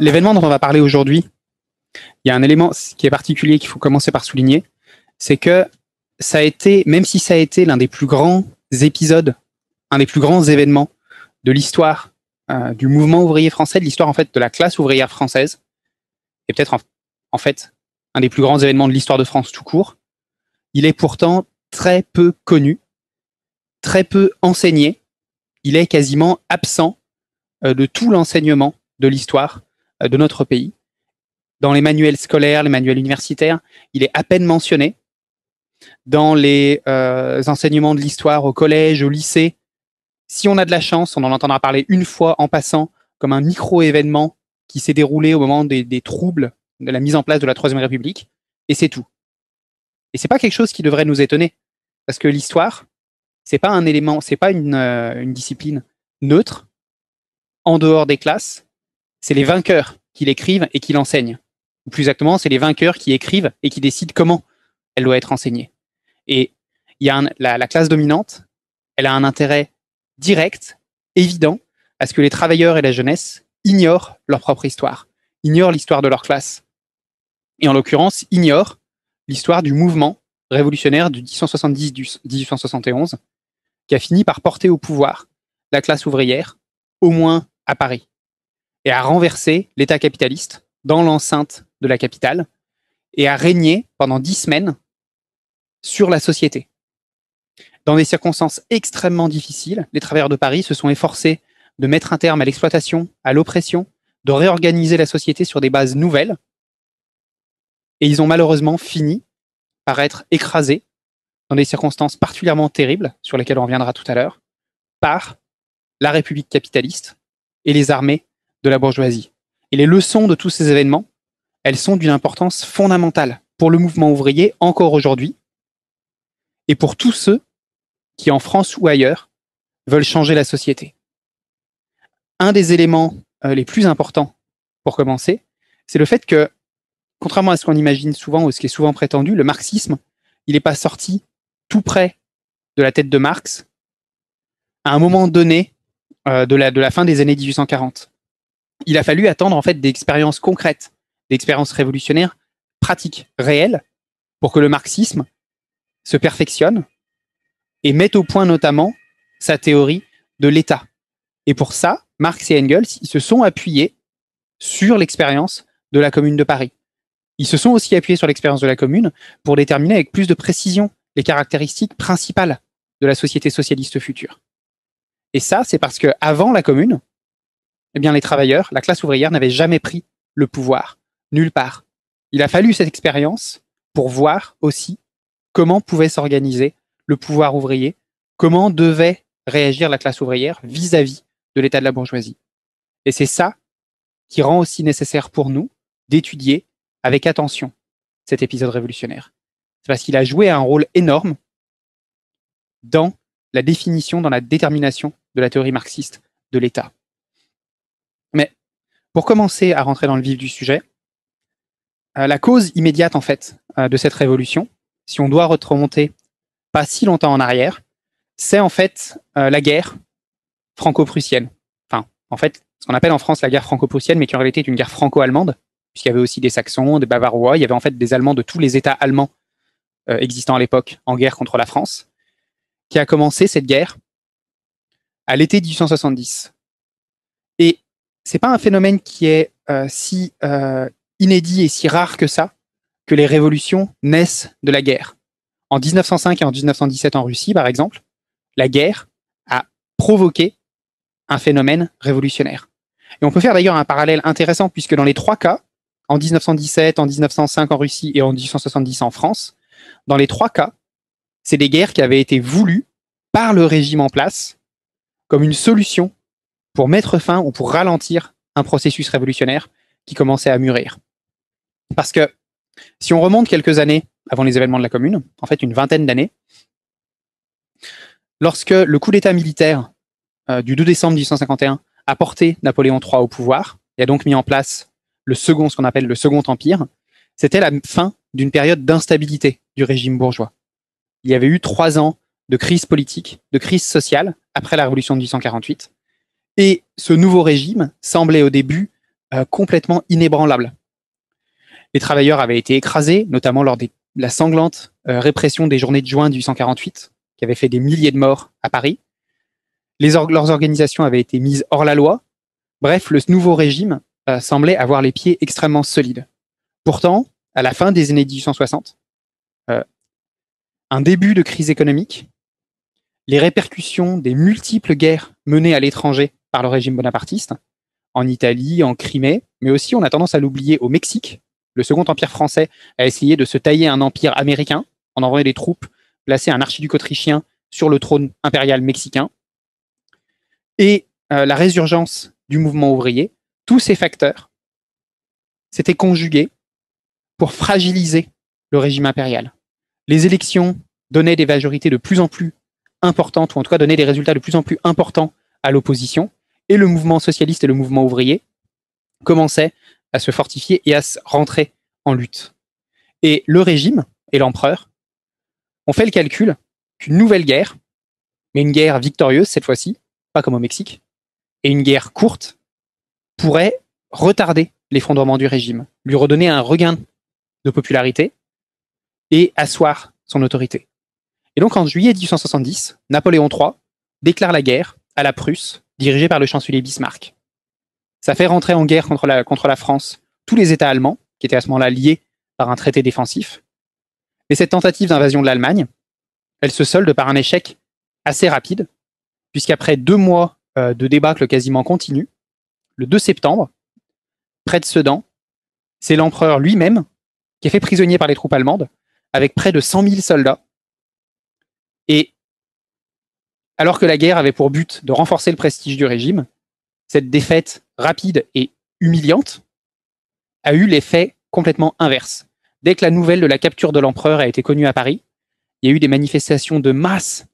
l'événement dont on va parler aujourd'hui, il y a un élément qui est particulier qu'il faut commencer par souligner, c'est que ça a été, même si ça a été l'un des plus grands épisodes, un des plus grands événements de l'histoire euh, du mouvement ouvrier français, de l'histoire en fait de la classe ouvrière française, et peut-être en, en fait un des plus grands événements de l'histoire de France tout court, il est pourtant très peu connu, très peu enseigné, il est quasiment absent euh, de tout l'enseignement de l'histoire de notre pays. Dans les manuels scolaires, les manuels universitaires, il est à peine mentionné. Dans les euh, enseignements de l'histoire au collège, au lycée, si on a de la chance, on en entendra parler une fois en passant comme un micro-événement qui s'est déroulé au moment des, troubles de la mise en place de la Troisième République, et c'est tout. Et c'est pas quelque chose qui devrait nous étonner, parce que l'histoire, c'est pas un élément, c'est pas une, euh, une discipline neutre, en dehors des classes, c'est les vainqueurs qui l'écrivent et qui l'enseignent. Plus exactement, c'est les vainqueurs qui écrivent et qui décident comment elle doit être enseignée. Et il y a la classe dominante, elle a un intérêt direct, évident, à ce que les travailleurs et la jeunesse ignorent leur propre histoire, ignorent l'histoire de leur classe. Et en l'occurrence, ignorent l'histoire du mouvement révolutionnaire du 1870-1871, qui a fini par porter au pouvoir la classe ouvrière, au moins à Paris, et à renverser l'État capitaliste dans l'enceinte de la capitale, et à régner pendant dix semaines sur la société. Dans des circonstances extrêmement difficiles, les travailleurs de Paris se sont efforcés de mettre un terme à l'exploitation, à l'oppression, de réorganiser la société sur des bases nouvelles, et ils ont malheureusement fini par être écrasés dans des circonstances particulièrement terribles, sur lesquelles on reviendra tout à l'heure, par la République capitaliste et les armées de la bourgeoisie. Et les leçons de tous ces événements, elles sont d'une importance fondamentale pour le mouvement ouvrier encore aujourd'hui, et pour tous ceux qui, en France ou ailleurs, veulent changer la société. Un des éléments euh, les plus importants, pour commencer, c'est le fait que contrairement à ce qu'on imagine souvent ou ce qui est souvent prétendu, le marxisme, il n'est pas sorti tout près de la tête de Marx à un moment donné euh, de, la, de la fin des années 1840. Il a fallu attendre en fait des concrètes, des expériences révolutionnaires, pratiques, réelles, pour que le marxisme se perfectionne et mette au point notamment sa théorie de l'État. Et pour ça, Marx et Engels ils se sont appuyés sur l'expérience de la Commune de Paris. Ils se sont aussi appuyés sur l'expérience de la commune pour déterminer avec plus de précision les caractéristiques principales de la société socialiste future. Et ça, c'est parce que avant la commune, eh bien, les travailleurs, la classe ouvrière n'avaient jamais pris le pouvoir, nulle part. Il a fallu cette expérience pour voir aussi comment pouvait s'organiser le pouvoir ouvrier, comment devait réagir la classe ouvrière vis-à-vis -vis de l'état de la bourgeoisie. Et c'est ça qui rend aussi nécessaire pour nous d'étudier avec attention cet épisode révolutionnaire. C'est parce qu'il a joué un rôle énorme dans la définition, dans la détermination de la théorie marxiste de l'État. Pour commencer à rentrer dans le vif du sujet, euh, la cause immédiate en fait euh, de cette révolution, si on doit remonter pas si longtemps en arrière, c'est en fait euh, la guerre franco-prussienne. Enfin, en fait, ce qu'on appelle en France la guerre franco-prussienne, mais qui en réalité est une guerre franco-allemande, puisqu'il y avait aussi des Saxons, des Bavarois, il y avait en fait des Allemands de tous les États allemands existants à l'époque en guerre contre la France, qui a commencé cette guerre à l'été 1870. C'est pas un phénomène qui est euh, si euh, inédit et si rare que ça, que les révolutions naissent de la guerre. En 1905 et en 1917 en Russie, par exemple, la guerre a provoqué un phénomène révolutionnaire. Et on peut faire d'ailleurs un parallèle intéressant puisque dans les trois cas, en 1917, en 1905 en Russie et en 1870 en France, dans les trois cas, c'est des guerres qui avaient été voulues par le régime en place comme une solution pour mettre fin ou pour ralentir un processus révolutionnaire qui commençait à mûrir. Parce que si on remonte quelques années avant les événements de la Commune, en fait une vingtaine d'années, lorsque le coup d'État militaire euh, du 2 décembre 1851 a porté Napoléon III au pouvoir et a donc mis en place le second, ce qu'on appelle le second empire, c'était la fin d'une période d'instabilité du régime bourgeois. Il y avait eu trois ans de crise politique, de crise sociale après la révolution de 1848. Et ce nouveau régime semblait au début euh, complètement inébranlable. Les travailleurs avaient été écrasés, notamment lors de la sanglante euh, répression des journées de juin 1848, qui avait fait des milliers de morts à Paris. Les leurs organisations avaient été mises hors la loi. Bref, le nouveau régime euh, semblait avoir les pieds extrêmement solides. Pourtant, à la fin des années 1860, un début de crise économique, les répercussions des multiples guerres menées à l'étranger par le régime bonapartiste, en Italie, en Crimée, mais aussi on a tendance à l'oublier au Mexique. Le second empire français a essayé de se tailler un empire américain en envoyant des troupes placer un archiduc autrichien sur le trône impérial mexicain. Et euh, la résurgence du mouvement ouvrier, tous ces facteurs s'étaient conjugués pour fragiliser le régime impérial. Les élections donnaient des majorités de plus en plus importantes, ou en tout cas donnaient des résultats de plus en plus importants à l'opposition, et le mouvement socialiste et le mouvement ouvrier commençaient à se fortifier et à se rentrer en lutte. Et le régime et l'empereur ont fait le calcul qu'une nouvelle guerre, mais une guerre victorieuse cette fois-ci, pas comme au Mexique, et une guerre courte, pourrait retarder l'effondrement du régime, lui redonner un regain de popularité et asseoir son autorité. Et donc en juillet 1870, Napoléon III déclare la guerre à la Prusse dirigé par le chancelier Bismarck. Ça fait rentrer en guerre contre la, France tous les États allemands, qui étaient à ce moment-là liés par un traité défensif. Et cette tentative d'invasion de l'Allemagne, elle se solde par un échec assez rapide, puisqu'après deux mois euh, de débâcle quasiment continu, le 2 septembre, près de Sedan, c'est l'empereur lui-même qui est fait prisonnier par les troupes allemandes, avec près de 100 000 soldats. Et alors que la guerre avait pour but de renforcer le prestige du régime, cette défaite rapide et humiliante a eu l'effet complètement inverse. Dès que la nouvelle de la capture de l'empereur a été connue à Paris, il y a eu des manifestations de masse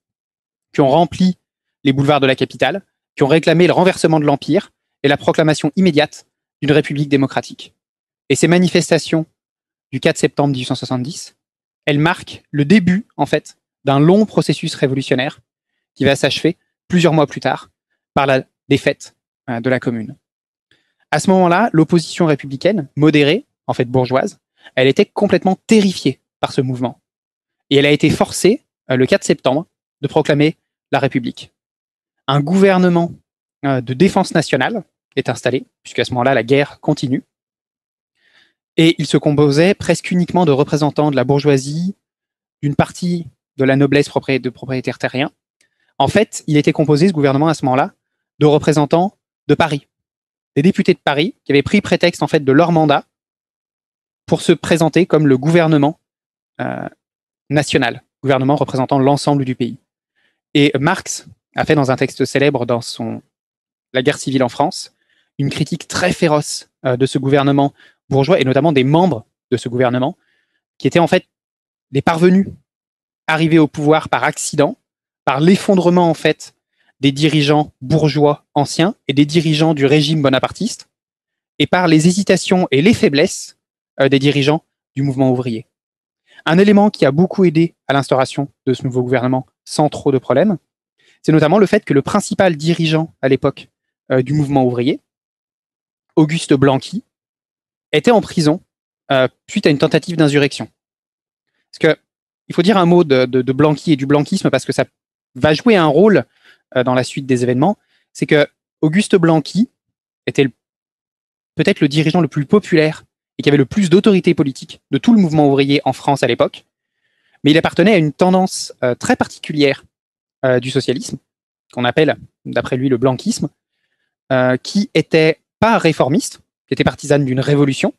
qui ont rempli les boulevards de la capitale, qui ont réclamé le renversement de l'Empire et la proclamation immédiate d'une république démocratique. Et ces manifestations du 4 septembre 1870, elles marquent le début, en fait, d'un long processus révolutionnaire qui va s'achever plusieurs mois plus tard par la défaite euh, de la commune. À ce moment-là, l'opposition républicaine, modérée, en fait bourgeoise, elle était complètement terrifiée par ce mouvement. Et elle a été forcée, euh, le 4 septembre, de proclamer la République. Un gouvernement euh, de défense nationale est installé, puisqu'à ce moment-là, la guerre continue. Et il se composait presque uniquement de représentants de la bourgeoisie, d'une partie de la noblesse de propriétaires terriens, en fait, il était composé, ce gouvernement, à ce moment-là, de représentants de Paris, des députés de Paris qui avaient pris prétexte, en fait, de leur mandat pour se présenter comme le gouvernement euh, national, gouvernement représentant l'ensemble du pays. Et Marx a fait dans un texte célèbre dans son La guerre civile en France une critique très féroce euh, de ce gouvernement bourgeois et notamment des membres de ce gouvernement qui étaient en fait des parvenus arrivés au pouvoir par accident par l'effondrement en fait des dirigeants bourgeois anciens et des dirigeants du régime bonapartiste, et par les hésitations et les faiblesses euh, des dirigeants du mouvement ouvrier. Un élément qui a beaucoup aidé à l'instauration de ce nouveau gouvernement sans trop de problèmes, c'est notamment le fait que le principal dirigeant à l'époque euh, du mouvement ouvrier, Auguste Blanqui, était en prison euh, suite à une tentative d'insurrection. Parce que il faut dire un mot de, Blanqui et du blanquisme parce que ça va jouer un rôle euh, dans la suite des événements, c'est que Auguste Blanqui était peut-être le dirigeant le plus populaire et qui avait le plus d'autorité politique de tout le mouvement ouvrier en France à l'époque, mais il appartenait à une tendance euh, très particulière euh, du socialisme, qu'on appelle, d'après lui, le blanquisme, qui était pas réformiste, qui était partisane d'une révolution,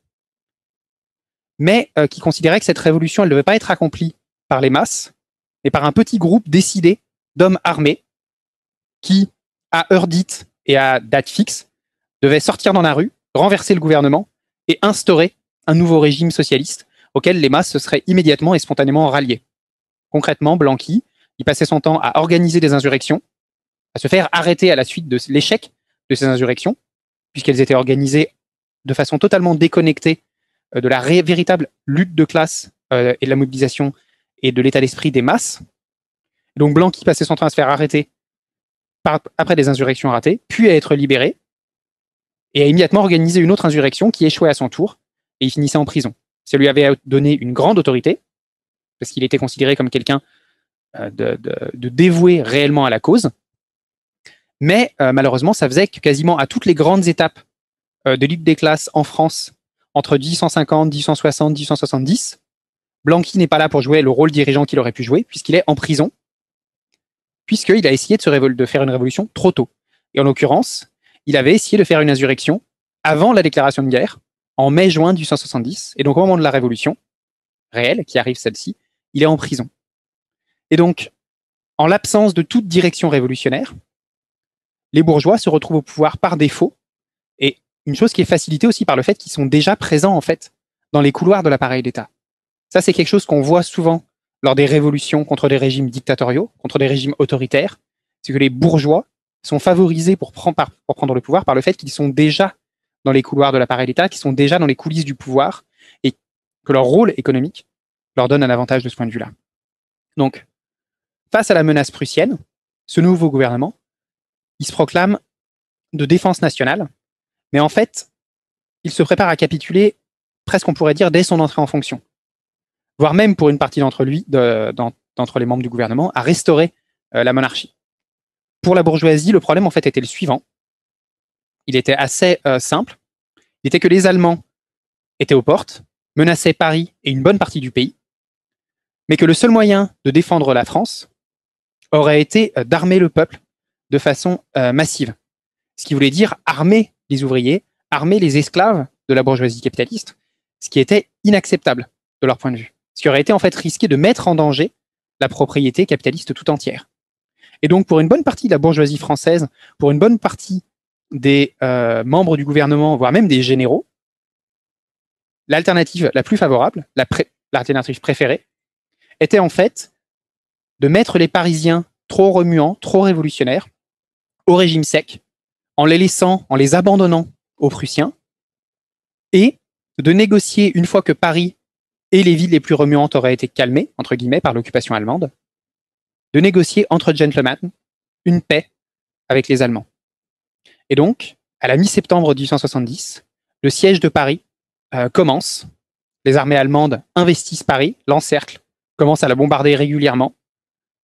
mais qui considérait que cette révolution, elle ne devait pas être accomplie par les masses, mais par un petit groupe décidé d'hommes armés qui, à heure dite et à date fixe, devaient sortir dans la rue, renverser le gouvernement et instaurer un nouveau régime socialiste auquel les masses se seraient immédiatement et spontanément ralliées. Concrètement, Blanqui, il passait son temps à organiser des insurrections, à se faire arrêter à la suite de l'échec de ces insurrections, puisqu'elles étaient organisées de façon totalement déconnectée euh, de la véritable lutte de classe euh, et de la mobilisation et de l'état d'esprit des masses, donc Blanqui passait son temps à se faire arrêter après des insurrections ratées, puis à être libéré. et a immédiatement organisé une autre insurrection qui échouait à son tour, et il finissait en prison. Ça lui avait donné une grande autorité, parce qu'il était considéré comme quelqu'un euh, de, dévoué réellement à la cause. Mais euh, malheureusement, ça faisait que quasiment à toutes les grandes étapes euh, de lutte des classes en France, entre 1850, 1860, 1870, Blanqui n'est pas là pour jouer le rôle dirigeant qu'il aurait pu jouer, puisqu'il est en prison, puisqu'il a essayé de, faire une révolution trop tôt. Et en l'occurrence, il avait essayé de faire une insurrection avant la déclaration de guerre, en mai-juin 1870, et donc au moment de la révolution réelle, qui arrive celle-ci, il est en prison. Et donc, en l'absence de toute direction révolutionnaire, les bourgeois se retrouvent au pouvoir par défaut, et une chose qui est facilitée aussi par le fait qu'ils sont déjà présents en fait dans les couloirs de l'appareil d'État. Ça, c'est quelque chose qu'on voit souvent lors des révolutions contre des régimes dictatoriaux, contre des régimes autoritaires, c'est que les bourgeois sont favorisés pour prendre, le pouvoir par le fait qu'ils sont déjà dans les couloirs de l'appareil d'État, qu'ils sont déjà dans les coulisses du pouvoir, et que leur rôle économique leur donne un avantage de ce point de vue-là. Donc, face à la menace prussienne, ce nouveau gouvernement, il se proclame de défense nationale, mais en fait, il se prépare à capituler, presque on pourrait dire, dès son entrée en fonction, voire même pour une partie d'entre lui, d'entre les membres du gouvernement, à restaurer euh, la monarchie. Pour la bourgeoisie, le problème en fait était le suivant. Il était assez euh, simple. Il était que les Allemands étaient aux portes, menaçaient Paris et une bonne partie du pays, mais que le seul moyen de défendre la France aurait été euh, d'armer le peuple de façon massive. Ce qui voulait dire armer les ouvriers, armer les esclaves de la bourgeoisie capitaliste, ce qui était inacceptable de leur point de vue. Ce qui aurait été en fait risqué de mettre en danger la propriété capitaliste tout entière. Et donc pour une bonne partie de la bourgeoisie française, pour une bonne partie des euh, membres du gouvernement, voire même des généraux, l'alternative la plus favorable, l'alternative préférée, était en fait de mettre les Parisiens trop remuants, trop révolutionnaires, au régime sec, en les laissant, en les abandonnant aux Prussiens, et de négocier, une fois que Paris et les villes les plus remuantes auraient été calmées, entre guillemets, par l'occupation allemande, de négocier entre gentlemen une paix avec les Allemands. Et donc, à la mi-septembre 1870, le siège de Paris euh, commence. Les armées allemandes investissent Paris, l'encerclent, commencent à la bombarder régulièrement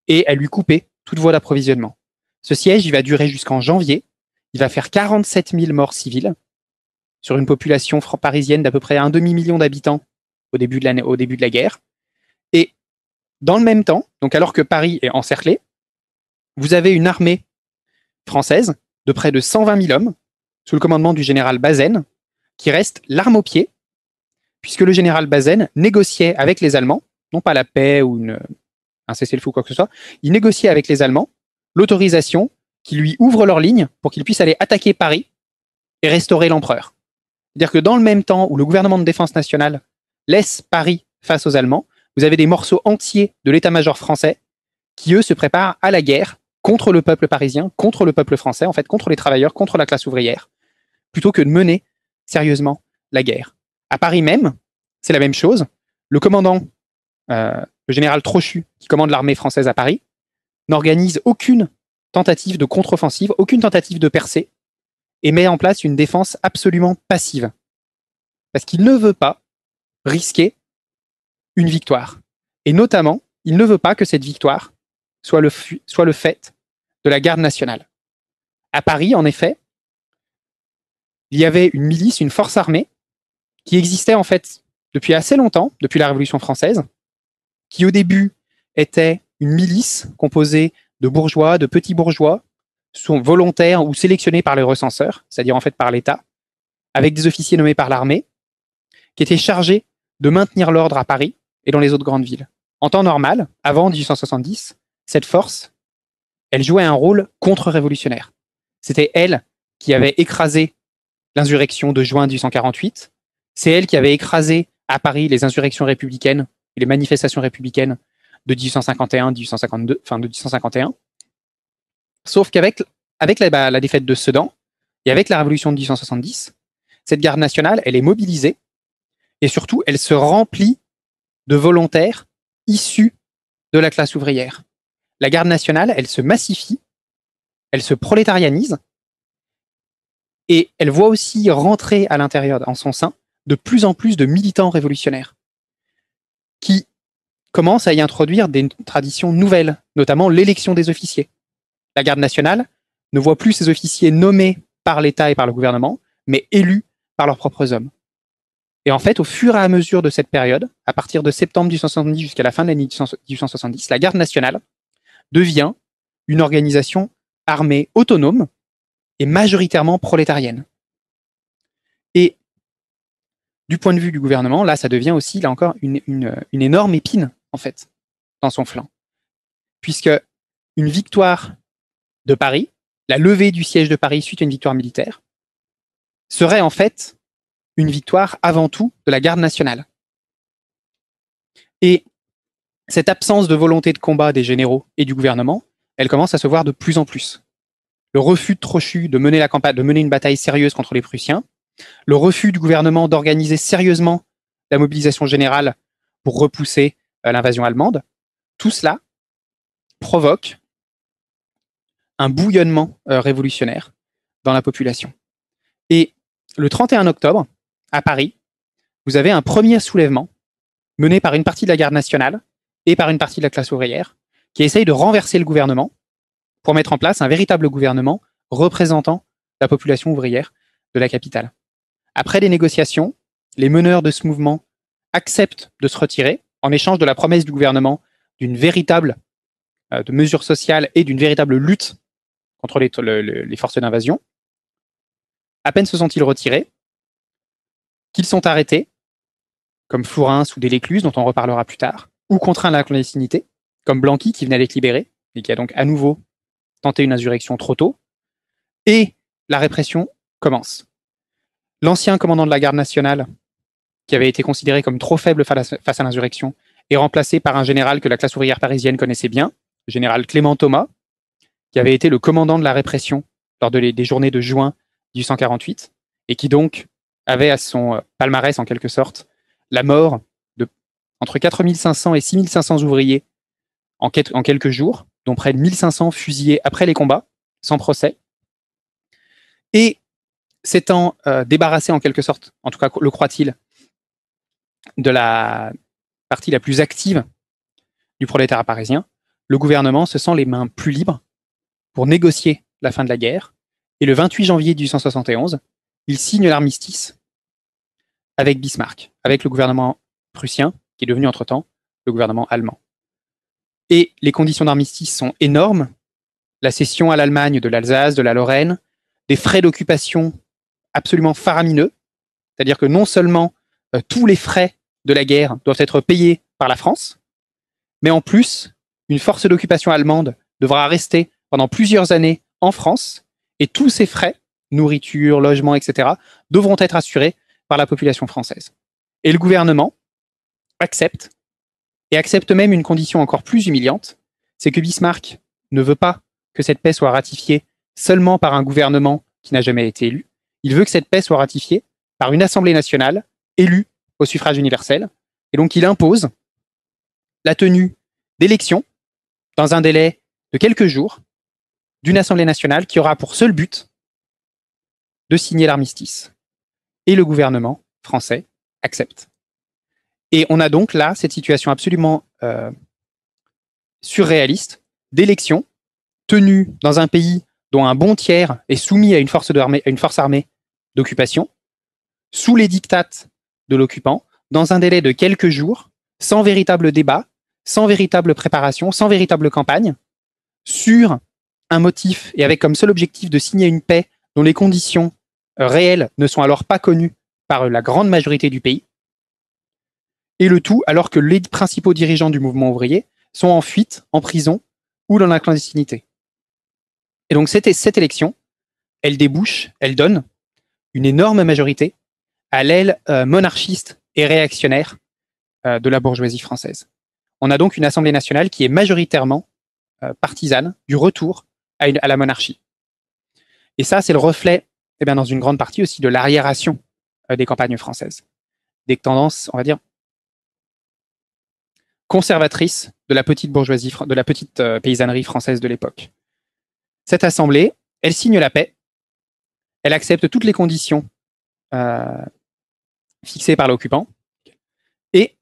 et à lui couper toute voie d'approvisionnement. Ce siège, il va durer jusqu'en janvier. Il va faire 47 000 morts civiles sur une population parisienne d'à peu près un demi-million d'habitants au début de, au début de la guerre. Et dans le même temps, donc alors que Paris est encerclé, vous avez une armée française de près de 120 000 hommes, sous le commandement du général Bazaine, qui reste l'arme au pied, puisque le général Bazaine négociait avec les Allemands, non pas la paix ou un cessez-le-feu ou quoi que ce soit, il négociait avec les Allemands l'autorisation qui lui ouvre leur ligne pour qu'il puisse aller attaquer Paris et restaurer l'empereur. C'est-à-dire que dans le même temps où le gouvernement de défense nationale laisse Paris face aux Allemands, vous avez des morceaux entiers de l'état-major français qui, eux, se préparent à la guerre contre le peuple parisien, contre le peuple français, en fait, contre les travailleurs, contre la classe ouvrière, plutôt que de mener sérieusement la guerre. À Paris même, c'est la même chose. Le commandant, euh, le général Trochu, qui commande l'armée française à Paris, n'organise aucune tentative de contre-offensive, aucune tentative de percée, et met en place une défense absolument passive. Parce qu'il ne veut pas risquer une victoire. Et notamment, il ne veut pas que cette victoire soit le, soit le fait de la garde nationale. À Paris, en effet, il y avait une milice, une force armée, qui existait en fait depuis assez longtemps, depuis la Révolution française, qui au début était une milice composée de bourgeois, de petits bourgeois, sont volontaires ou sélectionnés par les recenseurs, c'est-à-dire en fait par l'État, avec des officiers nommés par l'armée, qui étaient chargés de maintenir l'ordre à Paris et dans les autres grandes villes. En temps normal, avant 1870, cette force, elle jouait un rôle contre-révolutionnaire. C'était elle qui avait écrasé l'insurrection de juin 1848. C'est elle qui avait écrasé à Paris les insurrections républicaines et les manifestations républicaines de 1851, 1852, enfin de 1851. Sauf qu'avec avec la, bah, la, défaite de Sedan et avec la révolution de 1870, cette garde nationale, elle est mobilisée et surtout, elle se remplit de volontaires issus de la classe ouvrière. La garde nationale, elle se massifie, elle se prolétarianise Et elle voit aussi rentrer à l'intérieur, en son sein, de plus en plus de militants révolutionnaires qui commencent à y introduire des traditions nouvelles, notamment l'élection des officiers. La garde nationale ne voit plus ses officiers nommés par l'État et par le gouvernement, mais élus par leurs propres hommes. Et en fait, au fur et à mesure de cette période, à partir de septembre 1870 jusqu'à la fin de l'année 1870, la garde nationale devient une organisation armée autonome et majoritairement prolétarienne. Et du point de vue du gouvernement, là, ça devient aussi, là encore, une, une énorme épine, en fait, dans son flanc. Puisque une victoire de Paris, la levée du siège de Paris suite à une victoire militaire, serait en fait une victoire avant tout de la garde nationale. Et cette absence de volonté de combat des généraux et du gouvernement, elle commence à se voir de plus en plus. Le refus de Trochu de mener, la campagne, de mener une bataille sérieuse contre les Prussiens, le refus du gouvernement d'organiser sérieusement la mobilisation générale pour repousser euh, l'invasion allemande, tout cela provoque un bouillonnement euh, révolutionnaire dans la population. Et le 31 octobre, à Paris, vous avez un premier soulèvement mené par une partie de la garde nationale et par une partie de la classe ouvrière qui essaye de renverser le gouvernement pour mettre en place un véritable gouvernement représentant la population ouvrière de la capitale. Après des négociations, les meneurs de ce mouvement acceptent de se retirer en échange de la promesse du gouvernement d'une véritable euh, de mesures sociales et d'une véritable lutte contre les forces d'invasion. À peine se sont-ils retirés qu'ils sont arrêtés, comme Flourens ou Délécluse, dont on reparlera plus tard, ou contraints à la clandestinité, comme Blanqui qui venait d'être libéré et qui a donc à nouveau tenté une insurrection trop tôt, et la répression commence. L'ancien commandant de la garde nationale, qui avait été considéré comme trop faible face à l'insurrection, est remplacé par un général que la classe ouvrière parisienne connaissait bien, le général Clément Thomas, qui avait été le commandant de la répression lors des journées de juin 1848, et qui donc avait à son euh, palmarès, en quelque sorte, la mort de entre 4500 et 6500 ouvriers en, quelques jours, dont près de 1500 fusillés après les combats, sans procès. Et s'étant euh, débarrassé en quelque sorte, en tout cas le croit-il, de la partie la plus active du prolétariat parisien, le gouvernement se sent les mains plus libres pour négocier la fin de la guerre. Et le 28 janvier 1871, il signe l'armistice avec Bismarck, avec le gouvernement prussien, qui est devenu entre-temps le gouvernement allemand. Et les conditions d'armistice sont énormes. La cession à l'Allemagne de l'Alsace, de la Lorraine, des frais d'occupation absolument faramineux, c'est-à-dire que non seulement euh, tous les frais de la guerre doivent être payés par la France, mais en plus, une force d'occupation allemande devra rester pendant plusieurs années en France, et tous ces frais nourriture, logement, etc., devront être assurés par la population française. Et le gouvernement accepte, et accepte même une condition encore plus humiliante, c'est que Bismarck ne veut pas que cette paix soit ratifiée seulement par un gouvernement qui n'a jamais été élu, il veut que cette paix soit ratifiée par une Assemblée nationale élue au suffrage universel, et donc il impose la tenue d'élections dans un délai de quelques jours d'une Assemblée nationale qui aura pour seul but signer l'armistice. Et le gouvernement français accepte. Et on a donc là cette situation absolument euh, surréaliste d'élection tenue dans un pays dont un bon tiers est soumis à une force, armée, à une force armée d'occupation, sous les dictates de l'occupant, dans un délai de quelques jours, sans véritable débat, sans véritable préparation, sans véritable campagne, sur un motif et avec comme seul objectif de signer une paix dont les conditions euh, réelles ne sont alors pas connues par la grande majorité du pays. Et le tout alors que les principaux dirigeants du mouvement ouvrier sont en fuite, en prison ou dans la clandestinité. Et donc cette, élection, elle débouche, elle donne une énorme majorité à l'aile euh, monarchiste et réactionnaire euh, de la bourgeoisie française. On a donc une Assemblée nationale qui est majoritairement partisane du retour à la monarchie. Et ça, c'est le reflet eh dans une grande partie aussi de l'arriération euh, des campagnes françaises. Des tendances, on va dire, conservatrices de la petite bourgeoisie, de la petite euh, paysannerie française de l'époque. Cette assemblée, elle signe la paix. elle accepte toutes les conditions euh, fixées par l'occupant. Et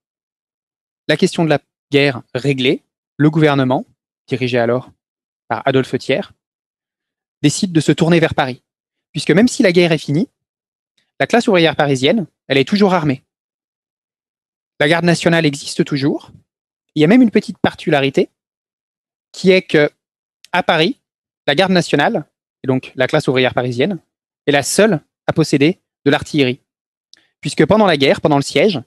la question de la guerre réglée, le gouvernement, dirigé alors par Adolphe Thiers, décide de se tourner vers Paris. Puisque même si la guerre est finie, la classe ouvrière parisienne, elle est toujours armée. La garde nationale existe toujours. Il y a même une petite particularité qui est que à Paris, la garde nationale, et donc la classe ouvrière parisienne, est la seule à posséder de l'artillerie. Puisque pendant la guerre, pendant le siège,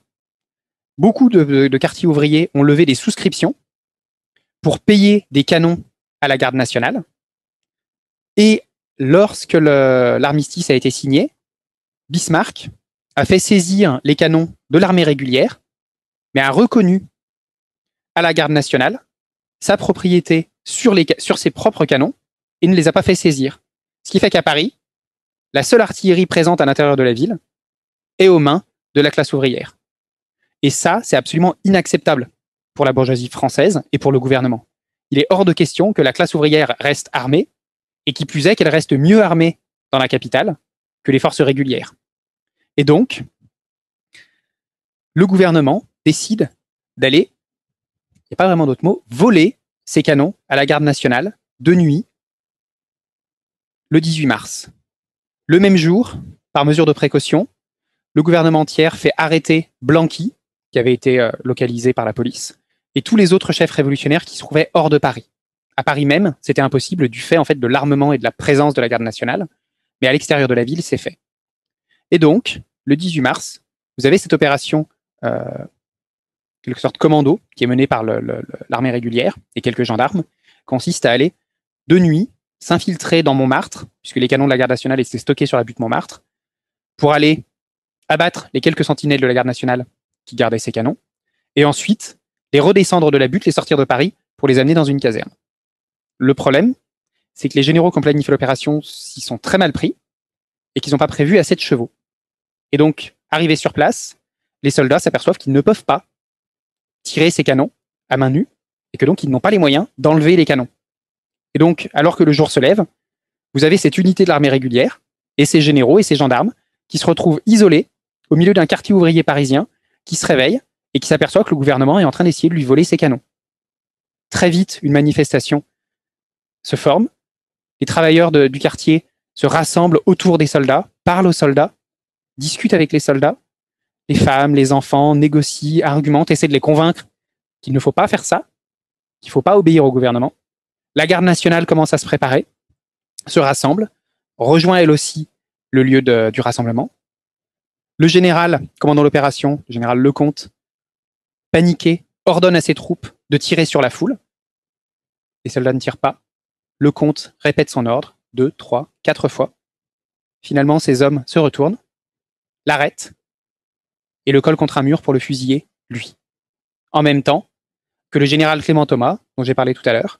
beaucoup de, quartiers ouvriers ont levé des souscriptions pour payer des canons à la garde nationale. Et lorsque l'armistice a été signé, Bismarck a fait saisir les canons de l'armée régulière, mais a reconnu à la garde nationale sa propriété sur, ses propres canons et ne les a pas fait saisir. Ce qui fait qu'à Paris, la seule artillerie présente à l'intérieur de la ville est aux mains de la classe ouvrière. Et ça, c'est absolument inacceptable pour la bourgeoisie française et pour le gouvernement. Il est hors de question que la classe ouvrière reste armée, et qui plus est qu'elle reste mieux armée dans la capitale que les forces régulières. Et donc, le gouvernement décide d'aller, il n'y a pas vraiment d'autre mot, voler ses canons à la garde nationale de nuit le 18 mars. Le même jour, par mesure de précaution, le gouvernement entier fait arrêter Blanqui, qui avait été euh, localisé par la police, et tous les autres chefs révolutionnaires qui se trouvaient hors de Paris. À Paris même, c'était impossible du fait en fait de l'armement et de la présence de la garde nationale, mais à l'extérieur de la ville, c'est fait. Et donc, le 18 mars, vous avez cette opération, euh, quelque sorte commando, qui est menée par l'armée régulière et quelques gendarmes, consiste à aller de nuit s'infiltrer dans Montmartre, puisque les canons de la garde nationale étaient stockés sur la butte Montmartre, pour aller abattre les quelques sentinelles de la garde nationale qui gardaient ces canons, et ensuite les redescendre de la butte, les sortir de Paris pour les amener dans une caserne. Le problème, c'est que les généraux qui ont planifié l'opération s'y sont très mal pris et qu'ils n'ont pas prévu assez de chevaux. Et donc, arrivés sur place, les soldats s'aperçoivent qu'ils ne peuvent pas tirer ces canons à main nue et que donc ils n'ont pas les moyens d'enlever les canons. Et donc, alors que le jour se lève, vous avez cette unité de l'armée régulière et ces généraux et ces gendarmes qui se retrouvent isolés au milieu d'un quartier ouvrier parisien qui se réveille et qui s'aperçoit que le gouvernement est en train d'essayer de lui voler ses canons. Très vite, une manifestation se forme. Les travailleurs du quartier se rassemblent autour des soldats, parlent aux soldats, discutent avec les soldats. Les femmes, les enfants négocient, argumentent, essaient de les convaincre qu'il ne faut pas faire ça, qu'il ne faut pas obéir au gouvernement. La garde nationale commence à se préparer, se rassemble, rejoint elle aussi le lieu du rassemblement. Le général commandant l'opération, le général Lecomte, paniqué, ordonne à ses troupes de tirer sur la foule. Les soldats ne tirent pas. Le comte répète son ordre deux, trois, quatre fois. Finalement, ces hommes se retournent, l'arrêtent et le collent contre un mur pour le fusiller, lui. En même temps que le général Clément Thomas, dont j'ai parlé tout à l'heure,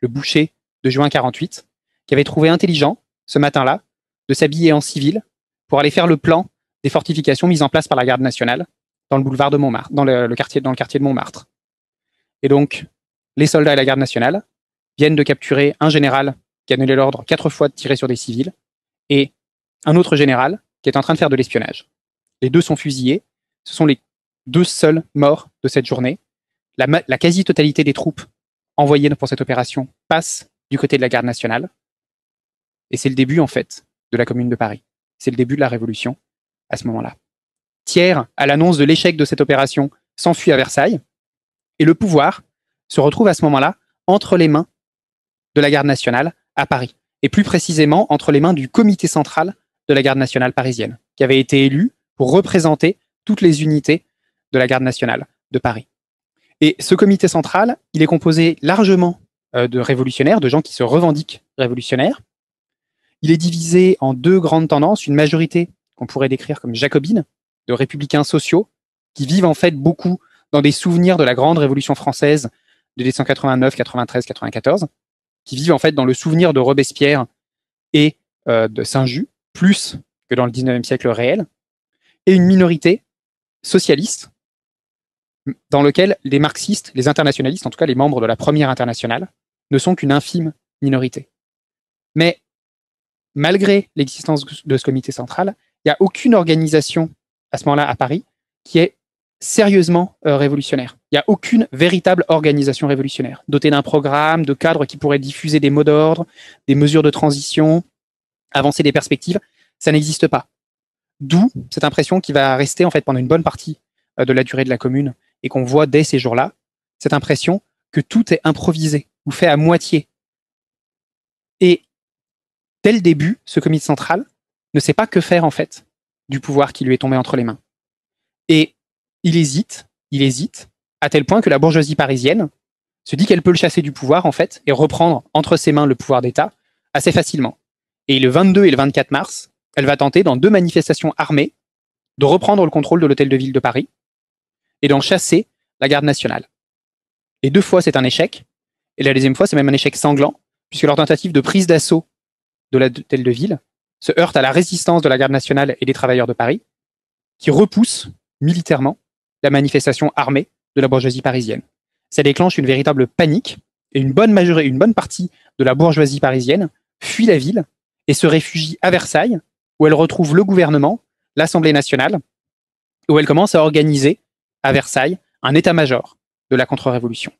le boucher de juin 48, qui avait trouvé intelligent, ce matin-là, de s'habiller en civil pour aller faire le plan des fortifications mises en place par la garde nationale dans le boulevard de Montmartre, dans le, dans le quartier de Montmartre. Et donc, les soldats et la garde nationale viennent de capturer un général qui a donné l'ordre quatre fois de tirer sur des civils et un autre général qui est en train de faire de l'espionnage. Les deux sont fusillés. Ce sont les deux seuls morts de cette journée. La, quasi-totalité des troupes envoyées pour cette opération passe du côté de la garde nationale. Et c'est le début, en fait, de la commune de Paris. C'est le début de la révolution à ce moment-là. Thiers, à l'annonce de l'échec de cette opération, s'enfuit à Versailles. Et le pouvoir se retrouve à ce moment-là entre les mains de la garde nationale à Paris, et plus précisément entre les mains du comité central de la garde nationale parisienne, qui avait été élu pour représenter toutes les unités de la garde nationale de Paris. Et ce comité central, il est composé largement euh, de révolutionnaires, de gens qui se revendiquent révolutionnaires. Il est divisé en deux grandes tendances, une majorité qu'on pourrait décrire comme jacobine, de républicains sociaux, qui vivent en fait beaucoup dans des souvenirs de la grande révolution française de 1789, 93, 94, qui vivent en fait dans le souvenir de Robespierre et euh, de Saint-Just, plus que dans le 19e siècle réel, et une minorité socialiste dans lequel les marxistes, les internationalistes, en tout cas les membres de la première internationale, ne sont qu'une infime minorité. Mais malgré l'existence de ce comité central, il n'y a aucune organisation à ce moment-là à Paris qui est sérieusement euh, révolutionnaire. Il n'y a aucune véritable organisation révolutionnaire, dotée d'un programme, de cadres qui pourraient diffuser des mots d'ordre, des mesures de transition, avancer des perspectives. Ça n'existe pas. D'où cette impression qui va rester en fait pendant une bonne partie euh, de la durée de la commune et qu'on voit dès ces jours-là, cette impression que tout est improvisé ou fait à moitié. Et dès le début, ce comité central ne sait pas que faire en fait du pouvoir qui lui est tombé entre les mains. Et il hésite, il hésite, à tel point que la bourgeoisie parisienne se dit qu'elle peut le chasser du pouvoir en fait et reprendre entre ses mains le pouvoir d'État assez facilement. Et le 22 et le 24 mars, elle va tenter dans deux manifestations armées de reprendre le contrôle de l'hôtel de ville de Paris et d'en chasser la garde nationale. Et deux fois, c'est un échec. Et la deuxième fois, c'est même un échec sanglant, puisque leur tentative de prise d'assaut de l'hôtel de ville se heurte à la résistance de la garde nationale et des travailleurs de Paris, qui repoussent militairement la manifestation armée de la bourgeoisie parisienne. Ça déclenche une véritable panique et une bonne majorité, une bonne partie de la bourgeoisie parisienne fuit la ville et se réfugie à Versailles, où elle retrouve le gouvernement, l'Assemblée nationale, où elle commence à organiser à Versailles un état-major de la contre-révolution.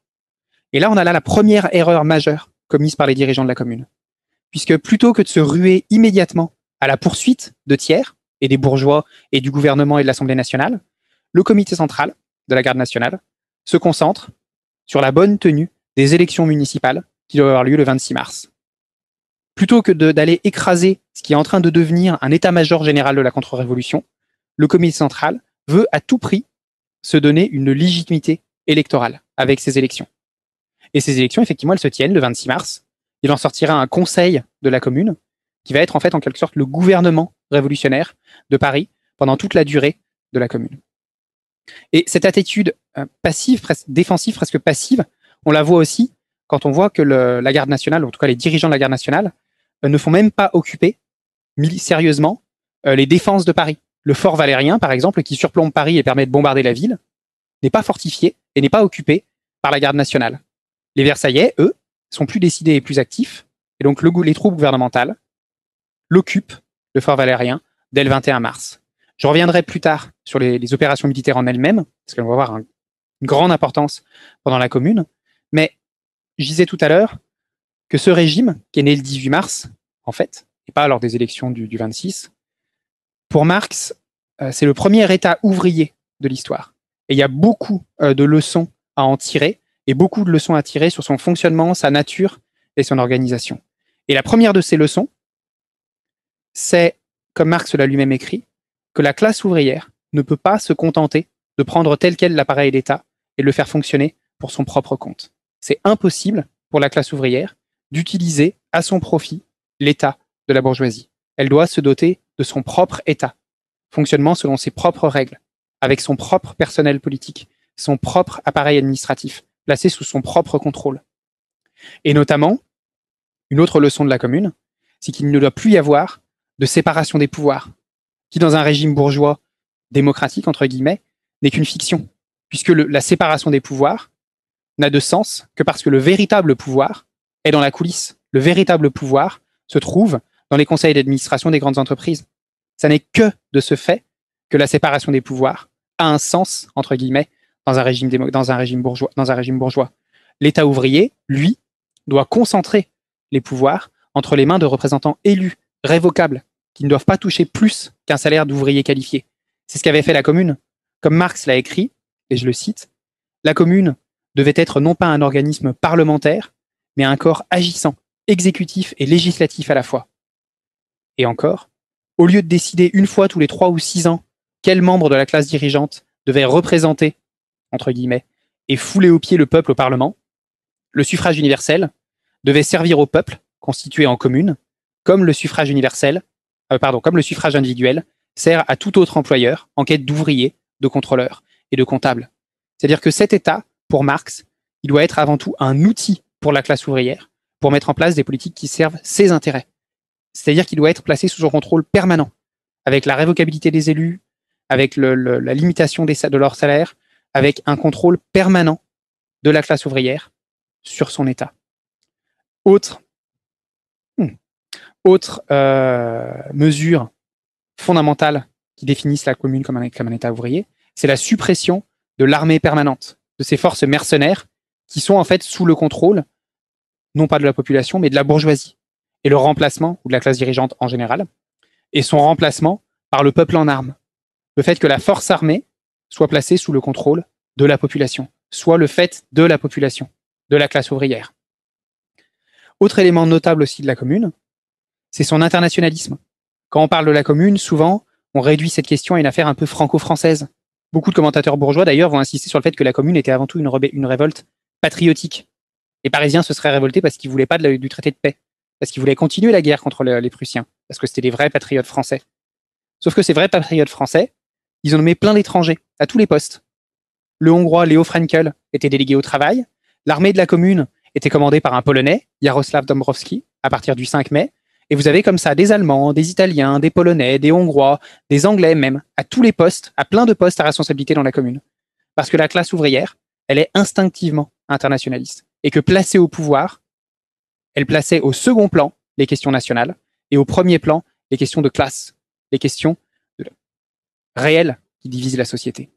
Et là, on a là la première erreur majeure commise par les dirigeants de la commune. Puisque plutôt que de se ruer immédiatement à la poursuite de tiers et des bourgeois et du gouvernement et de l'Assemblée nationale, le comité central de la garde nationale se concentre sur la bonne tenue des élections municipales qui doivent avoir lieu le 26 mars. Plutôt que d'aller écraser ce qui est en train de devenir un état-major général de la contre-révolution, le comité central veut à tout prix se donner une légitimité électorale avec ces élections. Et ces élections, effectivement, elles se tiennent le 26 mars. Il en sortira un conseil de la commune qui va être en fait en quelque sorte le gouvernement révolutionnaire de Paris pendant toute la durée de la commune. Et cette attitude euh, passive, défensive, presque passive, on la voit aussi quand on voit que la garde nationale, en tout cas les dirigeants de la garde nationale, euh, ne font même pas occuper sérieusement euh, les défenses de Paris. Le fort valérien, par exemple, qui surplombe Paris et permet de bombarder la ville, n'est pas fortifié et n'est pas occupé par la garde nationale. Les Versaillais, eux, sont plus décidés et plus actifs, et donc le, les troupes gouvernementales l'occupent, le fort valérien, dès le 21 mars. Je reviendrai plus tard sur les, opérations militaires en elles-mêmes, parce qu'elles vont avoir une grande importance pendant la commune, mais je disais tout à l'heure que ce régime, qui est né le 18 mars, en fait, et pas lors des élections du, 26, pour Marx, euh, c'est le premier État ouvrier de l'histoire. Et il y a beaucoup euh, de leçons à en tirer, et beaucoup de leçons à tirer sur son fonctionnement, sa nature et son organisation. Et la première de ces leçons, c'est, comme Marx l'a lui-même écrit, que la classe ouvrière ne peut pas se contenter de prendre tel quel l'appareil d'État et le faire fonctionner pour son propre compte. C'est impossible pour la classe ouvrière d'utiliser à son profit l'État de la bourgeoisie. Elle doit se doter de son propre État, fonctionnement selon ses propres règles, avec son propre personnel politique, son propre appareil administratif, placé sous son propre contrôle. Et notamment, une autre leçon de la commune, c'est qu'il ne doit plus y avoir de séparation des pouvoirs, qui dans un régime bourgeois démocratique, entre guillemets, n'est qu'une fiction, puisque la séparation des pouvoirs n'a de sens que parce que le véritable pouvoir est dans la coulisse. Le véritable pouvoir se trouve dans les conseils d'administration des grandes entreprises. Ça n'est que de ce fait que la séparation des pouvoirs a un sens, entre guillemets, dans un régime, dans un régime bourgeois. Dans un régime bourgeois. L'État ouvrier, lui, doit concentrer les pouvoirs entre les mains de représentants élus, révocables, qui ne doivent pas toucher plus qu'un salaire d'ouvrier qualifié. C'est ce qu'avait fait la commune. Comme Marx l'a écrit, et je le cite, la commune devait être non pas un organisme parlementaire, mais un corps agissant, exécutif et législatif à la fois. Et encore, au lieu de décider une fois tous les trois ou six ans quel membre de la classe dirigeante devait représenter, entre guillemets, et fouler au pied le peuple au Parlement, le suffrage universel devait servir au peuple, constitué en commune, comme le suffrage universel, euh, pardon, comme le suffrage individuel sert à tout autre employeur en quête d'ouvriers, de contrôleurs et de comptables. C'est-à-dire que cet État, pour Marx, il doit être avant tout un outil pour la classe ouvrière, pour mettre en place des politiques qui servent ses intérêts. C'est-à-dire qu'il doit être placé sous son contrôle permanent, avec la révocabilité des élus, avec la limitation de leur salaire, avec un contrôle permanent de la classe ouvrière sur son État. Autre, Autre euh, mesure fondamentale qui définissent la commune comme un, comme un État ouvrier, c'est la suppression de l'armée permanente, de ces forces mercenaires qui sont en fait sous le contrôle, non pas de la population, mais de la bourgeoisie, et le remplacement, ou de la classe dirigeante en général, et son remplacement par le peuple en armes. Le fait que la force armée soit placée sous le contrôle de la population, soit le fait de la population, de la classe ouvrière. Autre élément notable aussi de la commune, c'est son internationalisme. Quand on parle de la commune, souvent, on réduit cette question à une affaire un peu franco-française. Beaucoup de commentateurs bourgeois, d'ailleurs, vont insister sur le fait que la commune était avant tout une, révolte patriotique. Les Parisiens se seraient révoltés parce qu'ils voulaient pas du traité de paix, parce qu'ils voulaient continuer la guerre contre les Prussiens, parce que c'était des vrais patriotes français. Sauf que ces vrais patriotes français, ils ont nommé plein d'étrangers à tous les postes. Le Hongrois Léo Frankel était délégué au travail. L'armée de la commune était commandée par un Polonais, Jaroslav Dombrowski, à partir du 5 mai. Et vous avez comme ça des Allemands, des Italiens, des Polonais, des Hongrois, des Anglais même, à tous les postes, à plein de postes à responsabilité dans la commune. Parce que la classe ouvrière, elle est instinctivement internationaliste. Et que placée au pouvoir, elle plaçait au second plan les questions nationales et au premier plan les questions de classe, les questions réelles qui divisent la société.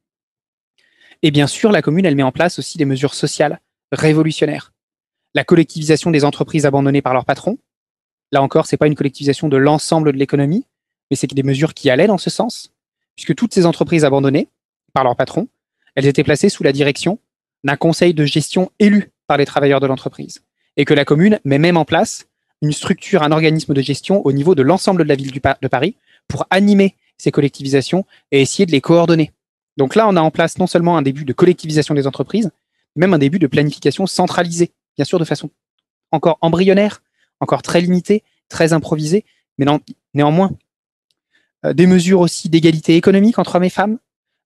Et bien sûr, la commune, elle met en place aussi des mesures sociales révolutionnaires. La collectivisation des entreprises abandonnées par leurs patrons, Là encore, c'est pas une collectivisation de l'ensemble de l'économie, mais c'est des mesures qui allaient dans ce sens, puisque toutes ces entreprises abandonnées par leur patron, elles étaient placées sous la direction d'un conseil de gestion élu par les travailleurs de l'entreprise, et que la commune met même en place une structure, un organisme de gestion au niveau de l'ensemble de la ville de Paris pour animer ces collectivisations et essayer de les coordonner. Donc là, on a en place non seulement un début de collectivisation des entreprises, mais même un début de planification centralisée, bien sûr de façon encore embryonnaire, encore très limité, très improvisé, mais néanmoins. Euh, des mesures aussi d'égalité économique entre hommes et femmes,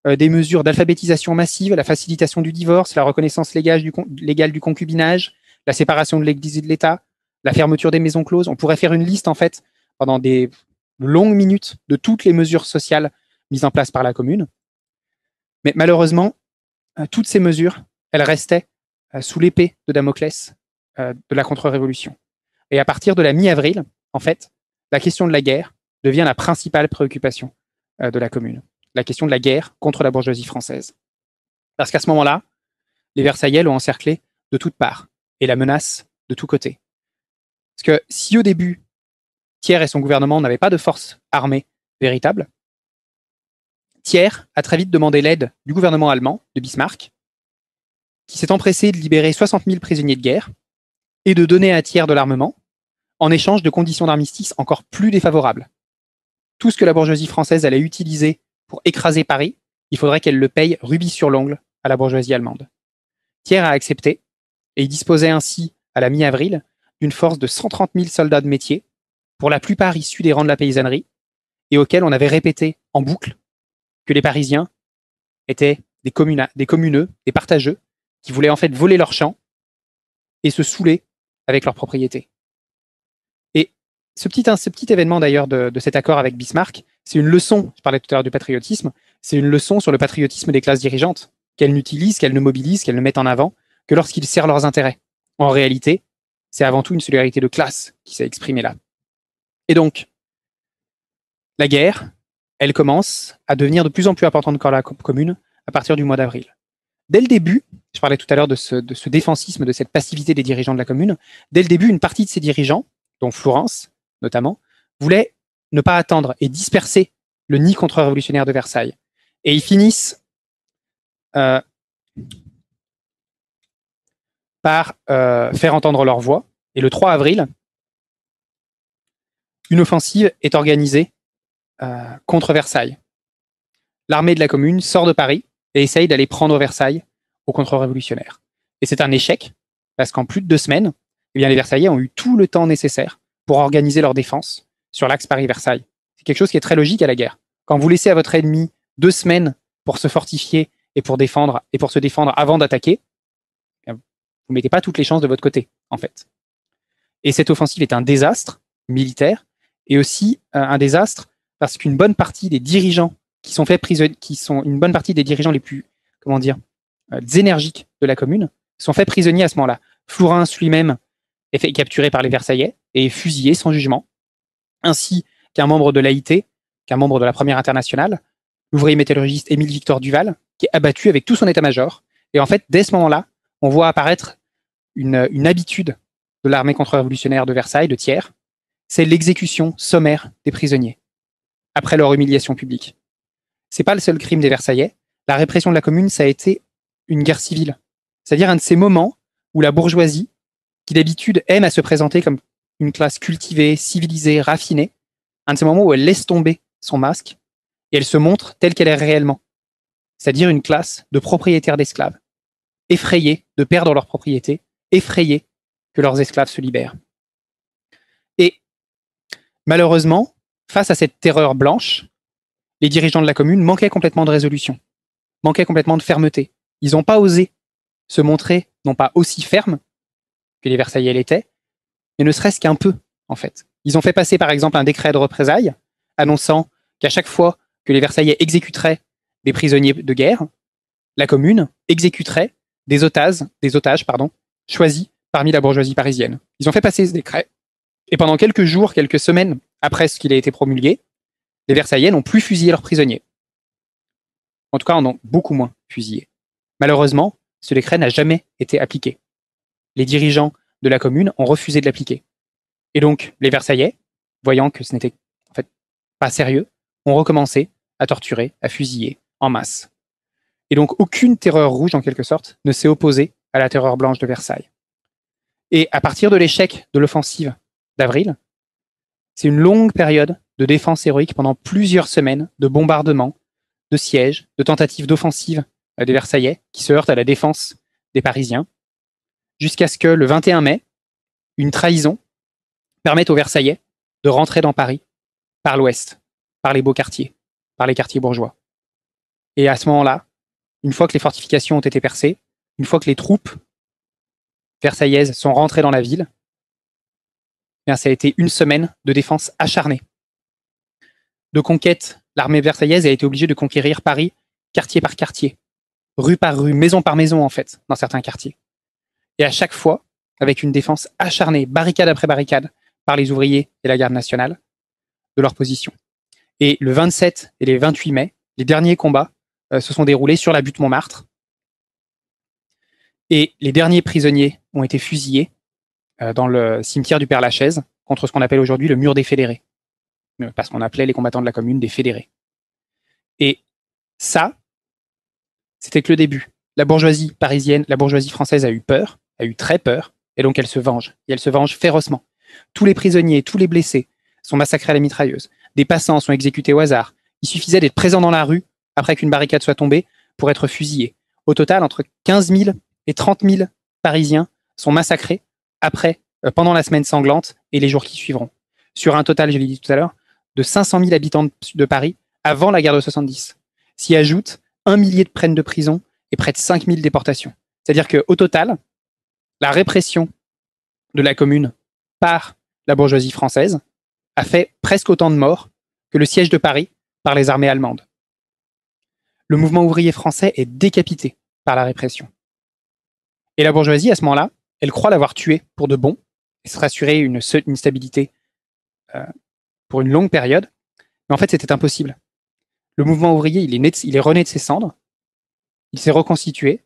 euh, des mesures d'alphabétisation massive, la facilitation du divorce, la reconnaissance légale du, légale du concubinage, la séparation de l'Église et de l'État, la fermeture des maisons closes. On pourrait faire une liste, en fait, pendant des longues minutes de toutes les mesures sociales mises en place par la commune. Mais malheureusement, euh, toutes ces mesures, elles restaient sous l'épée de Damoclès de la contre-révolution. Et à partir de la mi-avril, en fait, la question de la guerre devient la principale préoccupation euh, de la commune. La question de la guerre contre la bourgeoisie française. Parce qu'à ce moment-là, les Versaillais l'ont encerclé de toutes parts et la menace de tous côtés. Parce que si au début, Thiers et son gouvernement n'avaient pas de force armée véritable, Thiers a très vite demandé l'aide du gouvernement allemand, de Bismarck, qui s'est empressé de libérer 60 000 prisonniers de guerre et de donner à Thiers de l'armement en échange de conditions d'armistice encore plus défavorables. Tout ce que la bourgeoisie française allait utiliser pour écraser Paris, il faudrait qu'elle le paye rubis sur l'ongle à la bourgeoisie allemande. Thiers a accepté, et il disposait ainsi, à la mi-avril, d'une force de 130 000 soldats de métier, pour la plupart issus des rangs de la paysannerie, et auxquels on avait répété en boucle que les Parisiens étaient des, des communeux, des partageux, qui voulaient en fait voler leurs champs et se saouler avec leurs propriétés petit, ce petit événement d'ailleurs de, cet accord avec Bismarck, c'est une leçon, je parlais tout à l'heure du patriotisme, c'est une leçon sur le patriotisme des classes dirigeantes, qu'elles n'utilisent, qu'elles ne mobilisent, qu'elles ne mettent en avant que lorsqu'ils servent leurs intérêts. En réalité, c'est avant tout une solidarité de classe qui s'est exprimée là. Et donc, la guerre, elle commence à devenir de plus en plus importante encore la commune à partir du mois d'avril. Dès le début, je parlais tout à l'heure de ce, défensisme, de cette passivité des dirigeants de la commune, dès le début, une partie de ces dirigeants, dont Florence, notamment, voulaient ne pas attendre et disperser le nid contre-révolutionnaire de Versailles. Et ils finissent euh, par euh, faire entendre leur voix. Et le 3 avril, une offensive est organisée euh, contre Versailles. L'armée de la commune sort de Paris et essaye d'aller prendre Versailles aux contre-révolutionnaires. Et c'est un échec, parce qu'en plus de deux semaines, eh bien, les Versaillais ont eu tout le temps nécessaire pour organiser leur défense sur l'axe Paris-Versailles. C'est quelque chose qui est très logique à la guerre. Quand vous laissez à votre ennemi deux semaines pour se fortifier et pour défendre et pour se défendre avant d'attaquer, eh vous mettez pas toutes les chances de votre côté, en fait. Et cette offensive est un désastre militaire et aussi euh, un désastre parce qu'une bonne partie des dirigeants qui sont faits prisonniers, qui sont une bonne partie des dirigeants les plus, comment dire, énergiques de la commune, sont faits prisonniers à ce moment-là. Flourens lui-même est fait capturer par les Versaillais et fusillé sans jugement. ainsi qu'un membre de l'AIT, qu'un membre de la première internationale, l'ouvrier métallurgiste Émile Victor Duval, qui est abattu avec tout son état-major. Et en fait, dès ce moment-là, on voit apparaître une, une habitude de l'armée contre-révolutionnaire de Versailles, de Thiers, c'est l'exécution sommaire des prisonniers, après leur humiliation publique. C'est pas le seul crime des Versaillais. La répression de la commune, ça a été une guerre civile. C'est-à-dire un de ces moments où la bourgeoisie, qui d'habitude aime à se présenter comme une classe cultivée, civilisée, raffinée, un de ces moments où elle laisse tomber son masque et elle se montre telle qu'elle est réellement. C'est-à-dire une classe de propriétaires d'esclaves, effrayés de perdre leur propriété, effrayés que leurs esclaves se libèrent. Et malheureusement, face à cette terreur blanche, les dirigeants de la commune manquaient complètement de résolution, manquaient complètement de fermeté. Ils n'ont pas osé se montrer, non pas aussi fermes que les Versaillais l'étaient, mais ne serait-ce qu'un peu, en fait. Ils ont fait passer, par exemple, un décret de représailles annonçant qu'à chaque fois que les Versaillais exécuteraient des prisonniers de guerre, la commune exécuterait des otages, des otages pardon, choisis parmi la bourgeoisie parisienne. Ils ont fait passer ce décret. Et pendant quelques jours, quelques semaines après ce qu'il a été promulgué, les Versaillais n'ont plus fusillé leurs prisonniers. En tout cas, en ont beaucoup moins fusillé. Malheureusement, ce décret n'a jamais été appliqué. Les dirigeants de la commune ont refusé de l'appliquer. Et donc, les Versaillais, voyant que ce n'était pas sérieux, ont recommencé à torturer, à fusiller en masse. Et donc, aucune terreur rouge, en quelque sorte, ne s'est opposée à la terreur blanche de Versailles. Et à partir de l'échec de l'offensive d'avril, c'est une longue période de défense héroïque pendant plusieurs semaines, de bombardements, de sièges, de tentatives d'offensive des Versaillais qui se heurtent à la défense des Parisiens, jusqu'à ce que le 21 mai, une trahison permette aux Versaillais de rentrer dans Paris par l'ouest, par les beaux quartiers, par les quartiers bourgeois. Et à ce moment-là, une fois que les fortifications ont été percées, une fois que les troupes versaillaises sont rentrées dans la ville, eh bien, ça a été une semaine de défense acharnée. De conquête, l'armée versaillaise a été obligée de conquérir Paris quartier par quartier, rue par rue, maison par maison en fait, dans certains quartiers. Et à chaque fois, avec une défense acharnée, barricade après barricade, par les ouvriers et la garde nationale, de leur position. Et le 27 et le 28 mai, les derniers combats euh, se sont déroulés sur la butte Montmartre, et les derniers prisonniers ont été fusillés euh, dans le cimetière du Père-Lachaise contre ce qu'on appelle aujourd'hui le mur des fédérés. Euh, parce qu'on appelait les combattants de la commune des fédérés. Et ça, c'était que le début. La bourgeoisie parisienne, la bourgeoisie française a eu peur, a eu très peur, et donc elle se venge. Et elle se venge férocement. Tous les prisonniers, tous les blessés sont massacrés à la mitrailleuse. Des passants sont exécutés au hasard. Il suffisait d'être présent dans la rue après qu'une barricade soit tombée pour être fusillé. Au total, entre 15 000 et 30 000 Parisiens sont massacrés après, euh, pendant la semaine sanglante et les jours qui suivront. Sur un total, je l'ai dit tout à l'heure, de 500 000 habitants de Paris avant la guerre de 70. S'y ajoute un millier de peines de prison et près de 5 000 déportations. C'est-à-dire qu'au total, la répression de la commune par la bourgeoisie française a fait presque autant de morts que le siège de Paris par les armées allemandes. Le mouvement ouvrier français est décapité par la répression. Et la bourgeoisie, à ce moment-là, elle croit l'avoir tué pour de bon et se rassurer une, une stabilité euh, pour une longue période. Mais en fait, c'était impossible. Le mouvement ouvrier, il est, est rené de ses cendres, il s'est reconstitué,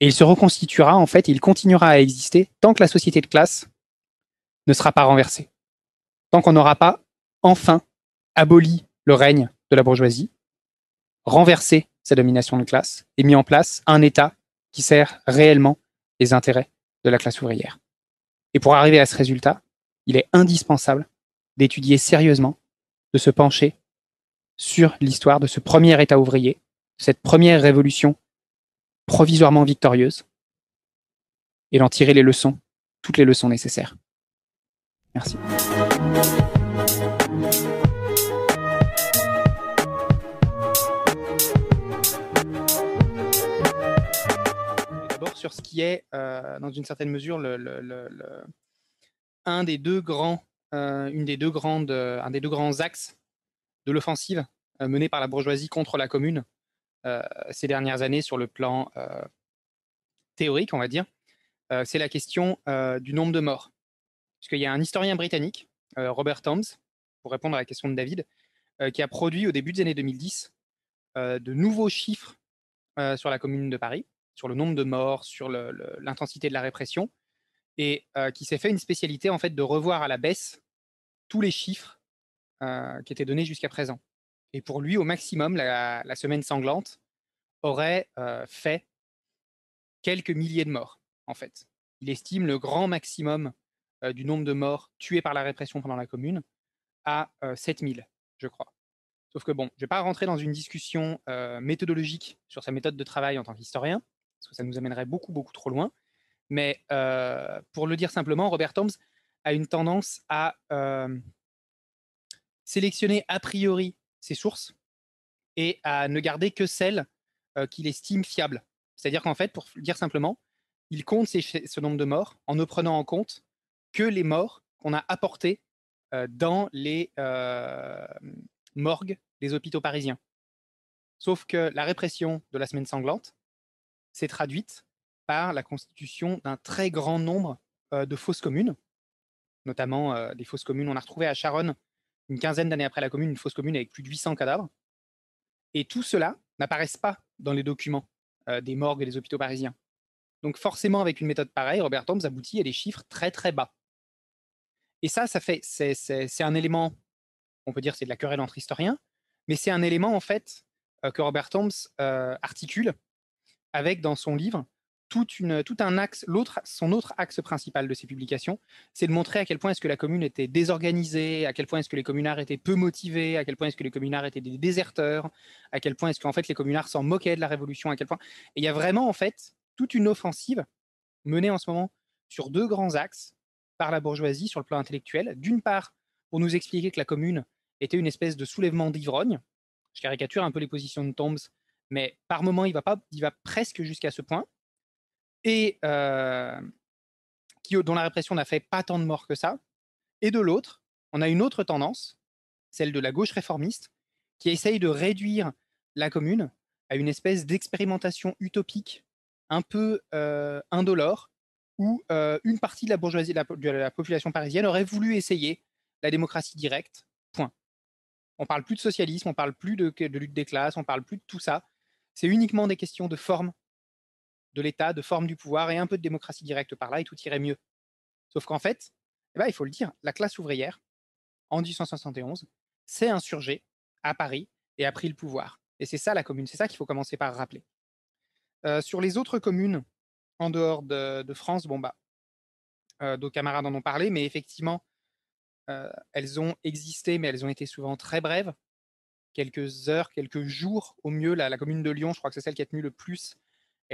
et il se reconstituera, en fait, il continuera à exister tant que la société de classe ne sera pas renversée. Tant qu'on n'aura pas enfin aboli le règne de la bourgeoisie, renversé sa domination de classe et mis en place un État qui sert réellement les intérêts de la classe ouvrière. Et pour arriver à ce résultat, il est indispensable d'étudier sérieusement, de se pencher sur l'histoire de ce premier État ouvrier, cette première révolution provisoirement victorieuse, et d'en tirer les leçons, toutes les leçons nécessaires. Merci. sur ce qui est, euh, dans une certaine mesure, un des deux grands, euh, euh, un des deux grands axes de l'offensive menée par la bourgeoisie contre la commune ces dernières années sur le plan théorique, on va dire, c'est la question du nombre de morts. Parce qu'il y a un historien britannique, Robert Toms, pour répondre à la question de David, qui a produit au début des années 2010 de nouveaux chiffres sur la commune de Paris, sur le nombre de morts, sur l'intensité de la répression, et qui s'est fait une spécialité en fait de revoir à la baisse tous les chiffres qui étaient donnés jusqu'à présent. Et pour lui, au maximum, la, semaine sanglante aurait fait quelques milliers de morts, en fait. Il estime le grand maximum du nombre de morts tués par la répression pendant la commune à 7000, je crois. Sauf que bon, je ne vais pas rentrer dans une discussion méthodologique sur sa méthode de travail en tant qu'historien, parce que ça nous amènerait beaucoup, beaucoup trop loin. Mais pour le dire simplement, Robert Toms a une tendance à sélectionner a priori ses sources et à ne garder que celles qu'il estime fiables. C'est-à-dire qu'en fait, pour dire simplement, il compte ce nombre de morts en ne prenant en compte que les morts qu'on a apportés dans les morgues des hôpitaux parisiens. Sauf que la répression de la semaine sanglante s'est traduite par la constitution d'un très grand nombre de fausses communes, notamment des fausses communes. On a retrouvé à Charonne, une quinzaine d'années après la commune, une fausse commune avec plus de 800 cadavres. Et tout cela n'apparaissent pas dans les documents des morgues et des hôpitaux parisiens. Donc forcément, avec une méthode pareille, Robert Toms aboutit à des chiffres très très bas. Et ça, ça fait, c'est un élément, on peut dire c'est de la querelle entre historiens, mais c'est un élément en fait que Robert Toms articule avec dans son livre tout un axe, son autre axe principal de ses publications, c'est de montrer à quel point est-ce que la commune était désorganisée, à quel point est-ce que les communards étaient peu motivés, à quel point est-ce que les communards étaient des déserteurs, à quel point est-ce qu'en fait les communards s'en moquaient de la révolution, à quel point. Et il y a vraiment en fait toute une offensive menée en ce moment sur deux grands axes par la bourgeoisie sur le plan intellectuel. D'une part, pour nous expliquer que la commune était une espèce de soulèvement d'ivrogne. Je caricature un peu les positions de Tombs, mais par moment, il va, pas, il va presque jusqu'à ce point et euh, qui, dont la répression n'a fait pas tant de morts que ça. Et de l'autre, on a une autre tendance, celle de la gauche réformiste, qui essaye de réduire la commune à une espèce d'expérimentation utopique, un peu euh, indolore, où euh, une partie de la bourgeoisie, de la, population parisienne aurait voulu essayer la démocratie directe. Point. On parle plus de socialisme, on parle plus de, de lutte des classes, on parle plus de tout ça. C'est uniquement des questions de forme de l'État, de forme du pouvoir et un peu de démocratie directe par là et tout irait mieux. Sauf qu'en fait, eh ben, il faut le dire, la classe ouvrière, en 1871, s'est insurgée à Paris et a pris le pouvoir. Et c'est ça la commune, c'est ça qu'il faut commencer par rappeler. Euh, sur les autres communes en dehors de, France, bon bah, euh, camarades en ont parlé, mais effectivement, euh, elles ont existé, mais elles ont été souvent très brèves, quelques heures, quelques jours au mieux. La commune de Lyon, je crois que c'est celle qui a tenu le plus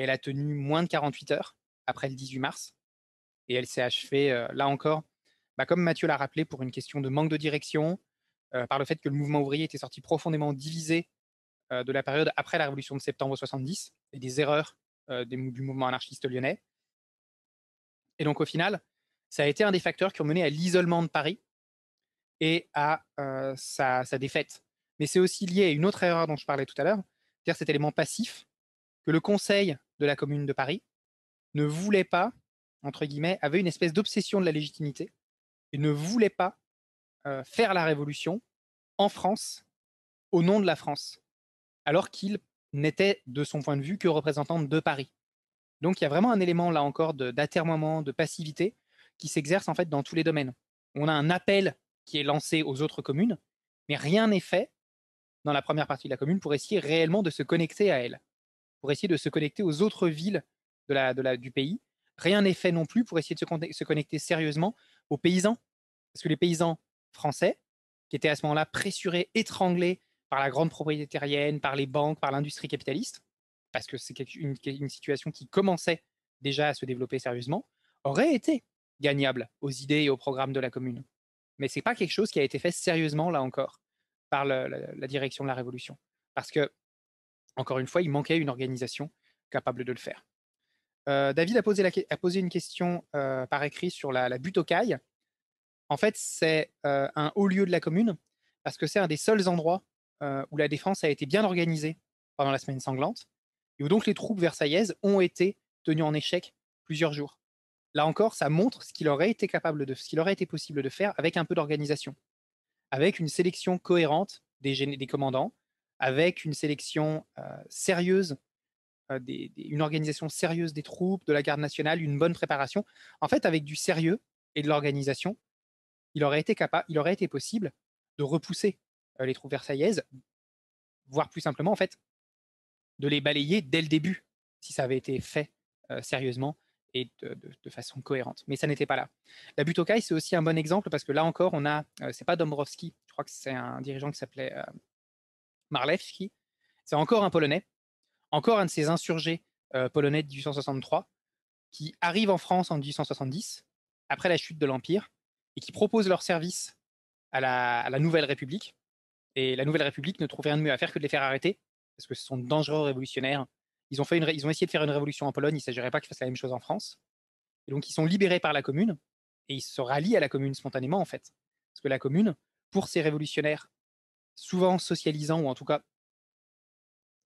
elle a tenu moins de 48 heures après le 18 mars. Et elle s'est achevée, euh, là encore, bah, comme Mathieu l'a rappelé, pour une question de manque de direction, euh, par le fait que le mouvement ouvrier était sorti profondément divisé euh, de la période après la révolution de septembre 70 et des erreurs du mouvement anarchiste lyonnais. Et donc, au final, ça a été un des facteurs qui ont mené à l'isolement de Paris et à sa, sa, défaite. Mais c'est aussi lié à une autre erreur dont je parlais tout à l'heure, c'est-à-dire cet élément passif que le Conseil de la Commune de Paris ne voulait pas, entre guillemets, avait une espèce d'obsession de la légitimité et ne voulait pas euh, faire la révolution en France au nom de la France, alors qu'il n'était, de son point de vue, que représentant de Paris. Donc il y a vraiment un élément là encore d'atermoiement, de, passivité qui s'exerce en fait dans tous les domaines. On a un appel qui est lancé aux autres communes, mais rien n'est fait dans la première partie de la commune pour essayer réellement de se connecter à elle pour essayer de se connecter aux autres villes du pays. Rien n'est fait non plus pour essayer de se, connecter sérieusement aux paysans. Parce que les paysans français, qui étaient à ce moment-là pressurés, étranglés par la grande propriétarienne, par les banques, par l'industrie capitaliste, parce que c'est une, situation qui commençait déjà à se développer sérieusement, auraient été gagnables aux idées et aux programmes de la commune. Mais c'est pas quelque chose qui a été fait sérieusement, là encore, par la, la, direction de la Révolution. Parce que encore une fois, il manquait une organisation capable de le faire. Euh, David a posé, une question euh, par écrit sur la, butte aux cailles. En fait, c'est euh, un haut lieu de la commune parce que c'est un des seuls endroits où la défense a été bien organisée pendant la semaine sanglante et où donc les troupes versaillaises ont été tenues en échec plusieurs jours. Là encore, ça montre ce qu'il aurait été capable de, ce qu'il aurait été possible de faire avec un peu d'organisation. avec une sélection cohérente des commandants, avec une sélection sérieuse, une organisation sérieuse des troupes, de la garde nationale, une bonne préparation. En fait, avec du sérieux et de l'organisation, il aurait été capable, il aurait été possible de repousser les troupes versaillaises, voire plus simplement, en fait, de les balayer dès le début, si ça avait été fait sérieusement et de, façon cohérente. Mais ça n'était pas là. La Butokai, c'est aussi un bon exemple parce que là encore, on a, c'est pas Dombrowski, je crois que c'est un dirigeant qui s'appelait Marlewski, c'est encore un Polonais, encore un de ces insurgés euh, polonais de 1863 qui arrivent en France en 1870, après la chute de l'Empire, et qui proposent leur service à la, Nouvelle République. Et la Nouvelle République ne trouve rien de mieux à faire que de les faire arrêter, parce que ce sont dangereux révolutionnaires ils ont, fait ils ont essayé de faire une révolution en Pologne, il ne s'agirait pas qu'ils fassent la même chose en France. Et donc, ils sont libérés par la commune et ils se rallient à la commune spontanément, en fait. Parce que la commune, pour ces révolutionnaires, souvent socialisants ou en tout cas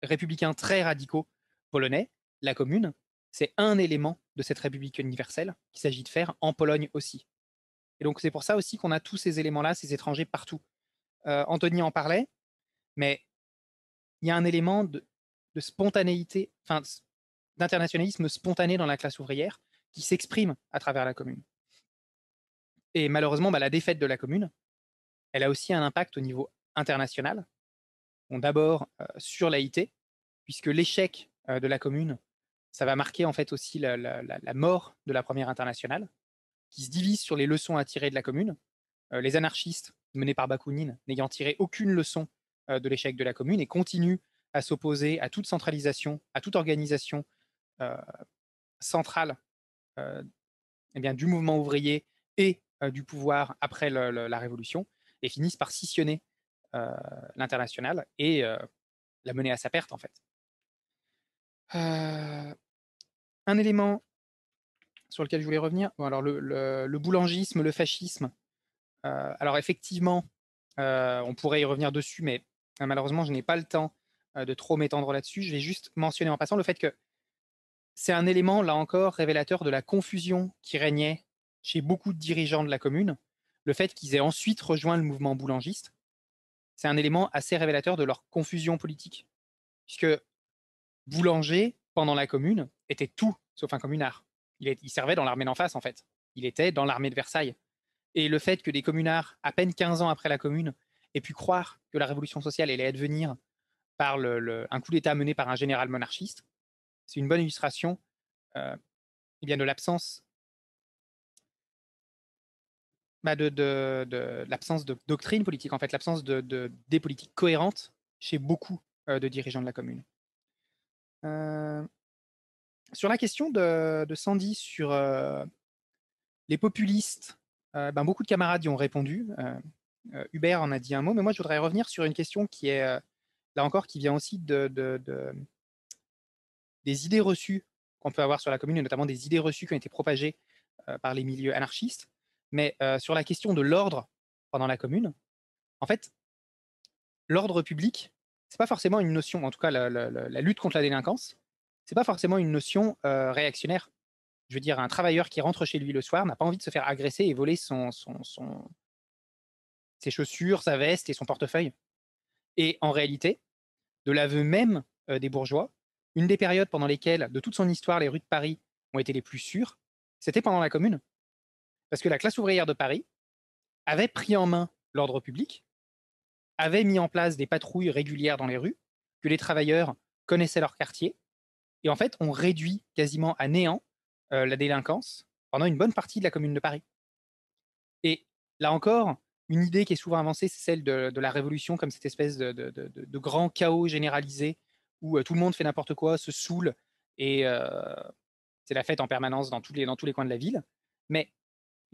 républicains très radicaux polonais, la commune, c'est un élément de cette république universelle qu'il s'agit de faire en Pologne aussi. Et donc, c'est pour ça aussi qu'on a tous ces éléments-là, ces étrangers partout. Euh, Anthony en parlait, mais il y a un élément de, spontanéité, enfin, d'internationalisme spontané dans la classe ouvrière qui s'exprime à travers la commune. Et malheureusement, bah, la défaite de la commune, elle a aussi un impact au niveau international. Bon, D'abord sur l'AIT, puisque l'échec de la commune, ça va marquer en fait aussi la, mort de la première internationale, qui se divise sur les leçons à tirer de la commune. Les anarchistes, menés par Bakounine, n'ayant tiré aucune leçon de l'échec de la commune et continuent à s'opposer à toute centralisation, à toute organisation centrale euh, bien, du mouvement ouvrier et du pouvoir après la Révolution, et finissent par scissionner l'international et la mener à sa perte, en fait. un élément sur lequel je voulais revenir, alors le, boulangisme, le fascisme, alors effectivement, on pourrait y revenir dessus, mais malheureusement, je n'ai pas le temps euh, de trop m'étendre là-dessus. Je vais juste mentionner en passant le fait que c'est un élément, là encore, révélateur de la confusion qui régnait chez beaucoup de dirigeants de la commune. Le fait qu'ils aient ensuite rejoint le mouvement boulangiste, c'est un élément assez révélateur de leur confusion politique. Puisque Boulanger, pendant la commune, était tout sauf un communard. Il, servait dans l'armée d'en face, en fait. Il était dans l'armée de Versailles. Et le fait que des communards, à peine 15 ans après la commune, aient pu croire que la révolution sociale allait advenir par un coup d'État mené par un général monarchiste. C'est une bonne illustration euh, eh bien de l'absence bah de, l'absence de doctrine politique, en fait, l'absence de, des politiques cohérentes chez beaucoup euh, de dirigeants de la commune. Euh, sur la question de, Sandy sur euh, les populistes, ben, beaucoup de camarades y ont répondu. Hubert en a dit un mot, mais moi je voudrais revenir sur une question qui est là encore, qui vient aussi de, des idées reçues qu'on peut avoir sur la commune, et notamment des idées reçues qui ont été propagées par les milieux anarchistes. Mais sur la question de l'ordre pendant la commune, en fait, l'ordre public, c'est pas forcément une notion, en tout cas la, lutte contre la délinquance, c'est pas forcément une notion réactionnaire. Je veux dire, un travailleur qui rentre chez lui le soir n'a pas envie de se faire agresser et voler ses chaussures, sa veste et son portefeuille. Et en réalité, de l'aveu même des bourgeois, une des périodes pendant lesquelles, de toute son histoire, les rues de Paris ont été les plus sûres, c'était pendant la Commune. Parce que la classe ouvrière de Paris avait pris en main l'ordre public, avait mis en place des patrouilles régulières dans les rues, que les travailleurs connaissaient leur quartier, et en fait, on réduit quasiment à néant euh, la délinquance pendant une bonne partie de la Commune de Paris. Et là encore, une idée qui est souvent avancée, c'est celle de, la révolution comme cette espèce de, grand chaos généralisé où euh, tout le monde fait n'importe quoi, se saoule et euh, c'est la fête en permanence dans tous, les, dans tous les coins de la ville. Mais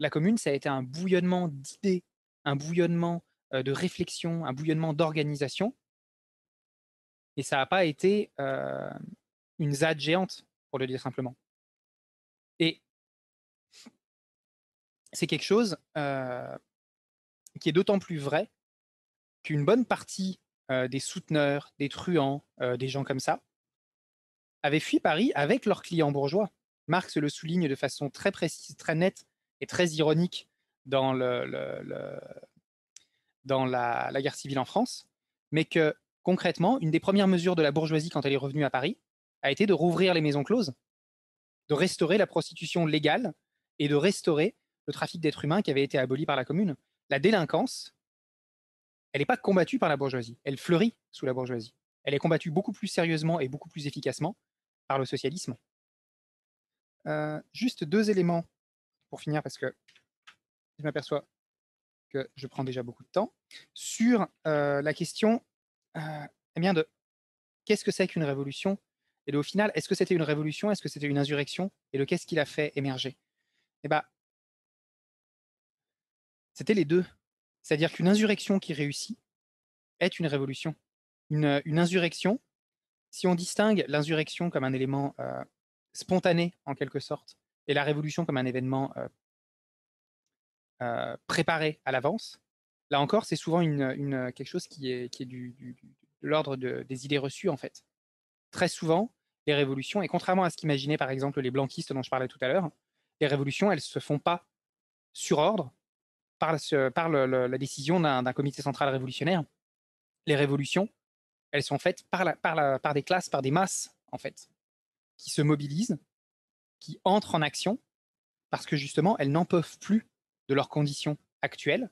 la commune, ça a été un bouillonnement d'idées, un bouillonnement de réflexion, un bouillonnement d'organisation. Et ça n'a pas été une ZAD géante, pour le dire simplement. Et c'est quelque chose qui est d'autant plus vrai qu'une bonne partie des souteneurs, des truands, des gens comme ça, avaient fui Paris avec leurs clients bourgeois. Marx le souligne de façon très précise, très nette et très ironique dans la, guerre civile en France, mais que concrètement, une des premières mesures de la bourgeoisie quand elle est revenue à Paris a été de rouvrir les maisons closes, de restaurer la prostitution légale et de restaurer le trafic d'êtres humains qui avait été aboli par la commune. La délinquance, elle n'est pas combattue par la bourgeoisie, elle fleurit sous la bourgeoisie. Elle est combattue beaucoup plus sérieusement et beaucoup plus efficacement par le socialisme. Euh, juste deux éléments pour finir, parce que je m'aperçois que je prends déjà beaucoup de temps, sur la question eh bien de qu'est-ce que c'est qu'une révolution? Et au final, est-ce que c'était une révolution? Est-ce que c'était une insurrection? Et de qu'est-ce qui l'a fait émerger? Eh bien, c'était les deux. C'est-à-dire qu'une insurrection qui réussit est une révolution. Une, insurrection, si on distingue l'insurrection comme un élément spontané en quelque sorte, et la révolution comme un événement préparé à l'avance, là encore, c'est souvent quelque chose qui est, est du, de l'ordre des idées reçues en fait. Très souvent, les révolutions, et contrairement à ce qu'imaginaient par exemple les blanquistes dont je parlais tout à l'heure, les révolutions, elles se font pas sur ordre, par, la décision d'un comité central révolutionnaire. Les révolutions, elles sont faites par, par des classes, par des masses, en fait, qui se mobilisent, qui entrent en action, parce que justement, elles n'en peuvent plus de leurs conditions actuelles,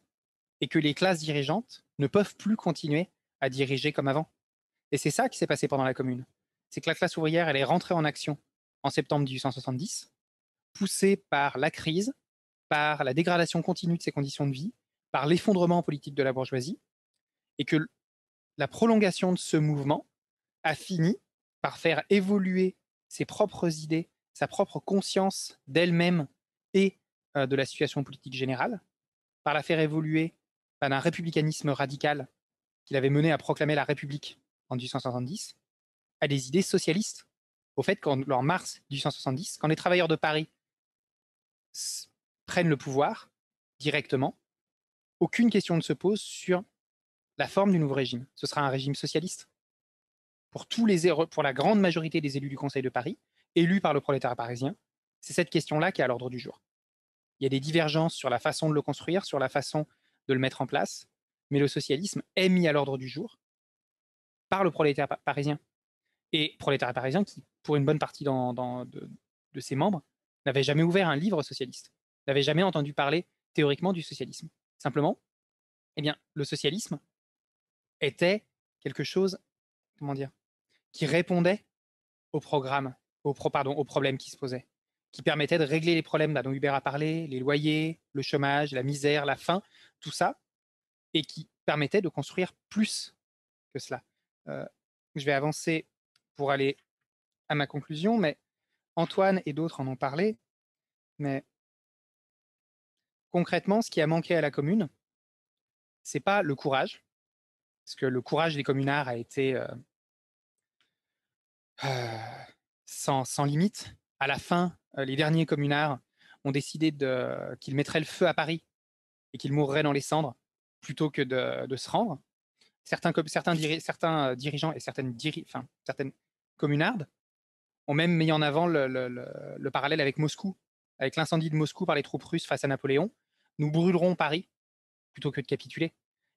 et que les classes dirigeantes ne peuvent plus continuer à diriger comme avant. Et c'est ça qui s'est passé pendant la Commune. C'est que la classe ouvrière, elle est rentrée en action en septembre 1870, poussée par la crise, par la dégradation continue de ses conditions de vie, par l'effondrement politique de la bourgeoisie, et que la prolongation de ce mouvement a fini par faire évoluer ses propres idées, sa propre conscience d'elle-même et euh, de la situation politique générale, par la faire évoluer par un républicanisme radical qu'il avait mené à proclamer la République en 1870, à des idées socialistes. Au fait qu'en mars 1870, quand les travailleurs de Paris prennent le pouvoir directement, aucune question ne se pose sur la forme du nouveau régime. Ce sera un régime socialiste. Pour, tous les, pour la grande majorité des élus du Conseil de Paris, élus par le prolétaire parisien, c'est cette question-là qui est à l'ordre du jour. Il y a des divergences sur la façon de le construire, sur la façon de le mettre en place, mais le socialisme est mis à l'ordre du jour par le prolétaire parisien. Et prolétaire parisien qui, pour une bonne partie de, de ses membres, n'avait jamais ouvert un livre socialiste n'avait jamais entendu parler théoriquement du socialisme. Simplement, eh bien, le socialisme était quelque chose, comment dire, qui répondait au programme, au, pardon, aux problèmes qui se posaient, qui permettait de régler les problèmes dont Hubert a parlé, les loyers, le chômage, la misère, la faim, tout ça, et qui permettait de construire plus que cela. Euh, je vais avancer pour aller à ma conclusion, mais Antoine et d'autres en ont parlé, mais concrètement, ce qui a manqué à la commune, c'est pas le courage, parce que le courage des communards a été euh, euh, sans, limite. À la fin, euh, les derniers communards ont décidé qu'ils mettraient le feu à Paris et qu'ils mourraient dans les cendres plutôt que de, se rendre. Certains, certains dirigeants et certaines, certaines communardes ont même mis en avant le parallèle avec Moscou, avec l'incendie de Moscou par les troupes russes face à Napoléon, nous brûlerons Paris plutôt que de capituler.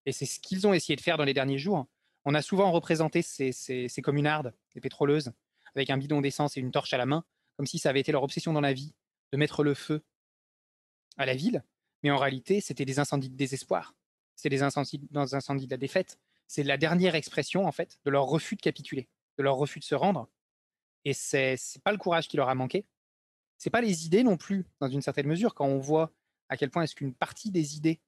Et c'est ce qu'ils ont essayé de faire dans les derniers jours. On a souvent représenté ces, ces, communardes, les pétroleuses, avec un bidon d'essence et une torche à la main, comme si ça avait été leur obsession dans la vie, de mettre le feu à la ville. Mais en réalité, c'était des incendies de désespoir. C'était des incendies, incendies de la défaite. C'est la dernière expression, en fait, de leur refus de capituler, de leur refus de se rendre. Et c'est, c'est pas le courage qui leur a manqué. C'est pas les idées non plus, dans une certaine mesure, quand on voit à quel point est-ce qu'une partie des idées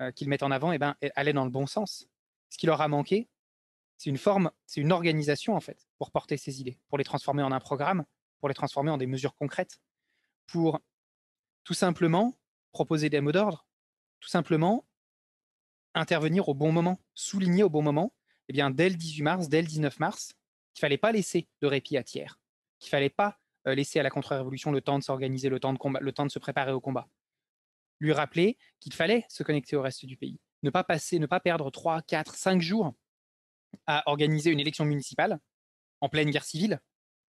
euh, qu'ils mettent en avant, eh ben, allait dans le bon sens. Ce qui leur a manqué, c'est une forme, c'est une organisation en fait pour porter ces idées, pour les transformer en un programme, pour les transformer en des mesures concrètes, pour tout simplement proposer des mots d'ordre, tout simplement intervenir au bon moment, souligner au bon moment, eh bien dès le 18 mars, dès le 19 mars, qu'il fallait pas laisser de répit à tiers, qu'il fallait pas euh, laisser à la contre-révolution le temps de s'organiser, le temps de combat, le temps de se préparer au combat lui rappeler qu'il fallait se connecter au reste du pays. Ne pas passer, ne pas perdre 3, 4, 5 jours à organiser une élection municipale en pleine guerre civile.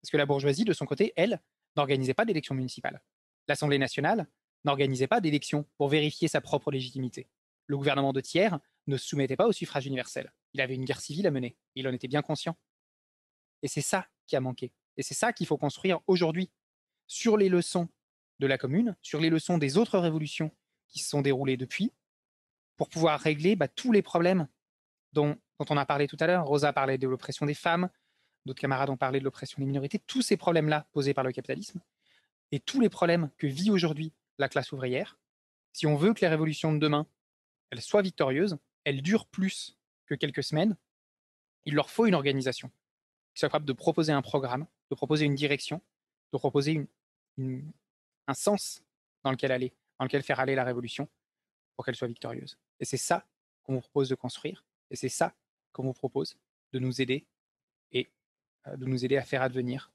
Parce que la bourgeoisie, de son côté, elle, n'organisait pas d'élection municipale. L'Assemblée nationale n'organisait pas d'élection pour vérifier sa propre légitimité. Le gouvernement de tiers ne se soumettait pas au suffrage universel. Il avait une guerre civile à mener. il en était bien conscient. Et c'est ça qui a manqué. Et c'est ça qu'il faut construire aujourd'hui sur les leçons de la commune, sur les leçons des autres révolutions qui se sont déroulées depuis, pour pouvoir régler bah, tous les problèmes dont, dont, on a parlé tout à l'heure. Rosa parlé de l'oppression des femmes, d'autres camarades ont parlé de l'oppression des minorités, tous ces problèmes-là posés par le capitalisme, et tous les problèmes que vit aujourd'hui la classe ouvrière. Si on veut que les révolutions de demain, soient victorieuses, elles durent plus que quelques semaines, il leur faut une organisation qui soit capable de proposer un programme, de proposer une direction, de proposer un sens dans lequel aller, dans lequel faire aller la révolution pour qu'elle soit victorieuse. Et c'est ça qu'on vous propose de construire, et c'est ça qu'on vous propose de nous aider et euh, de nous aider à faire advenir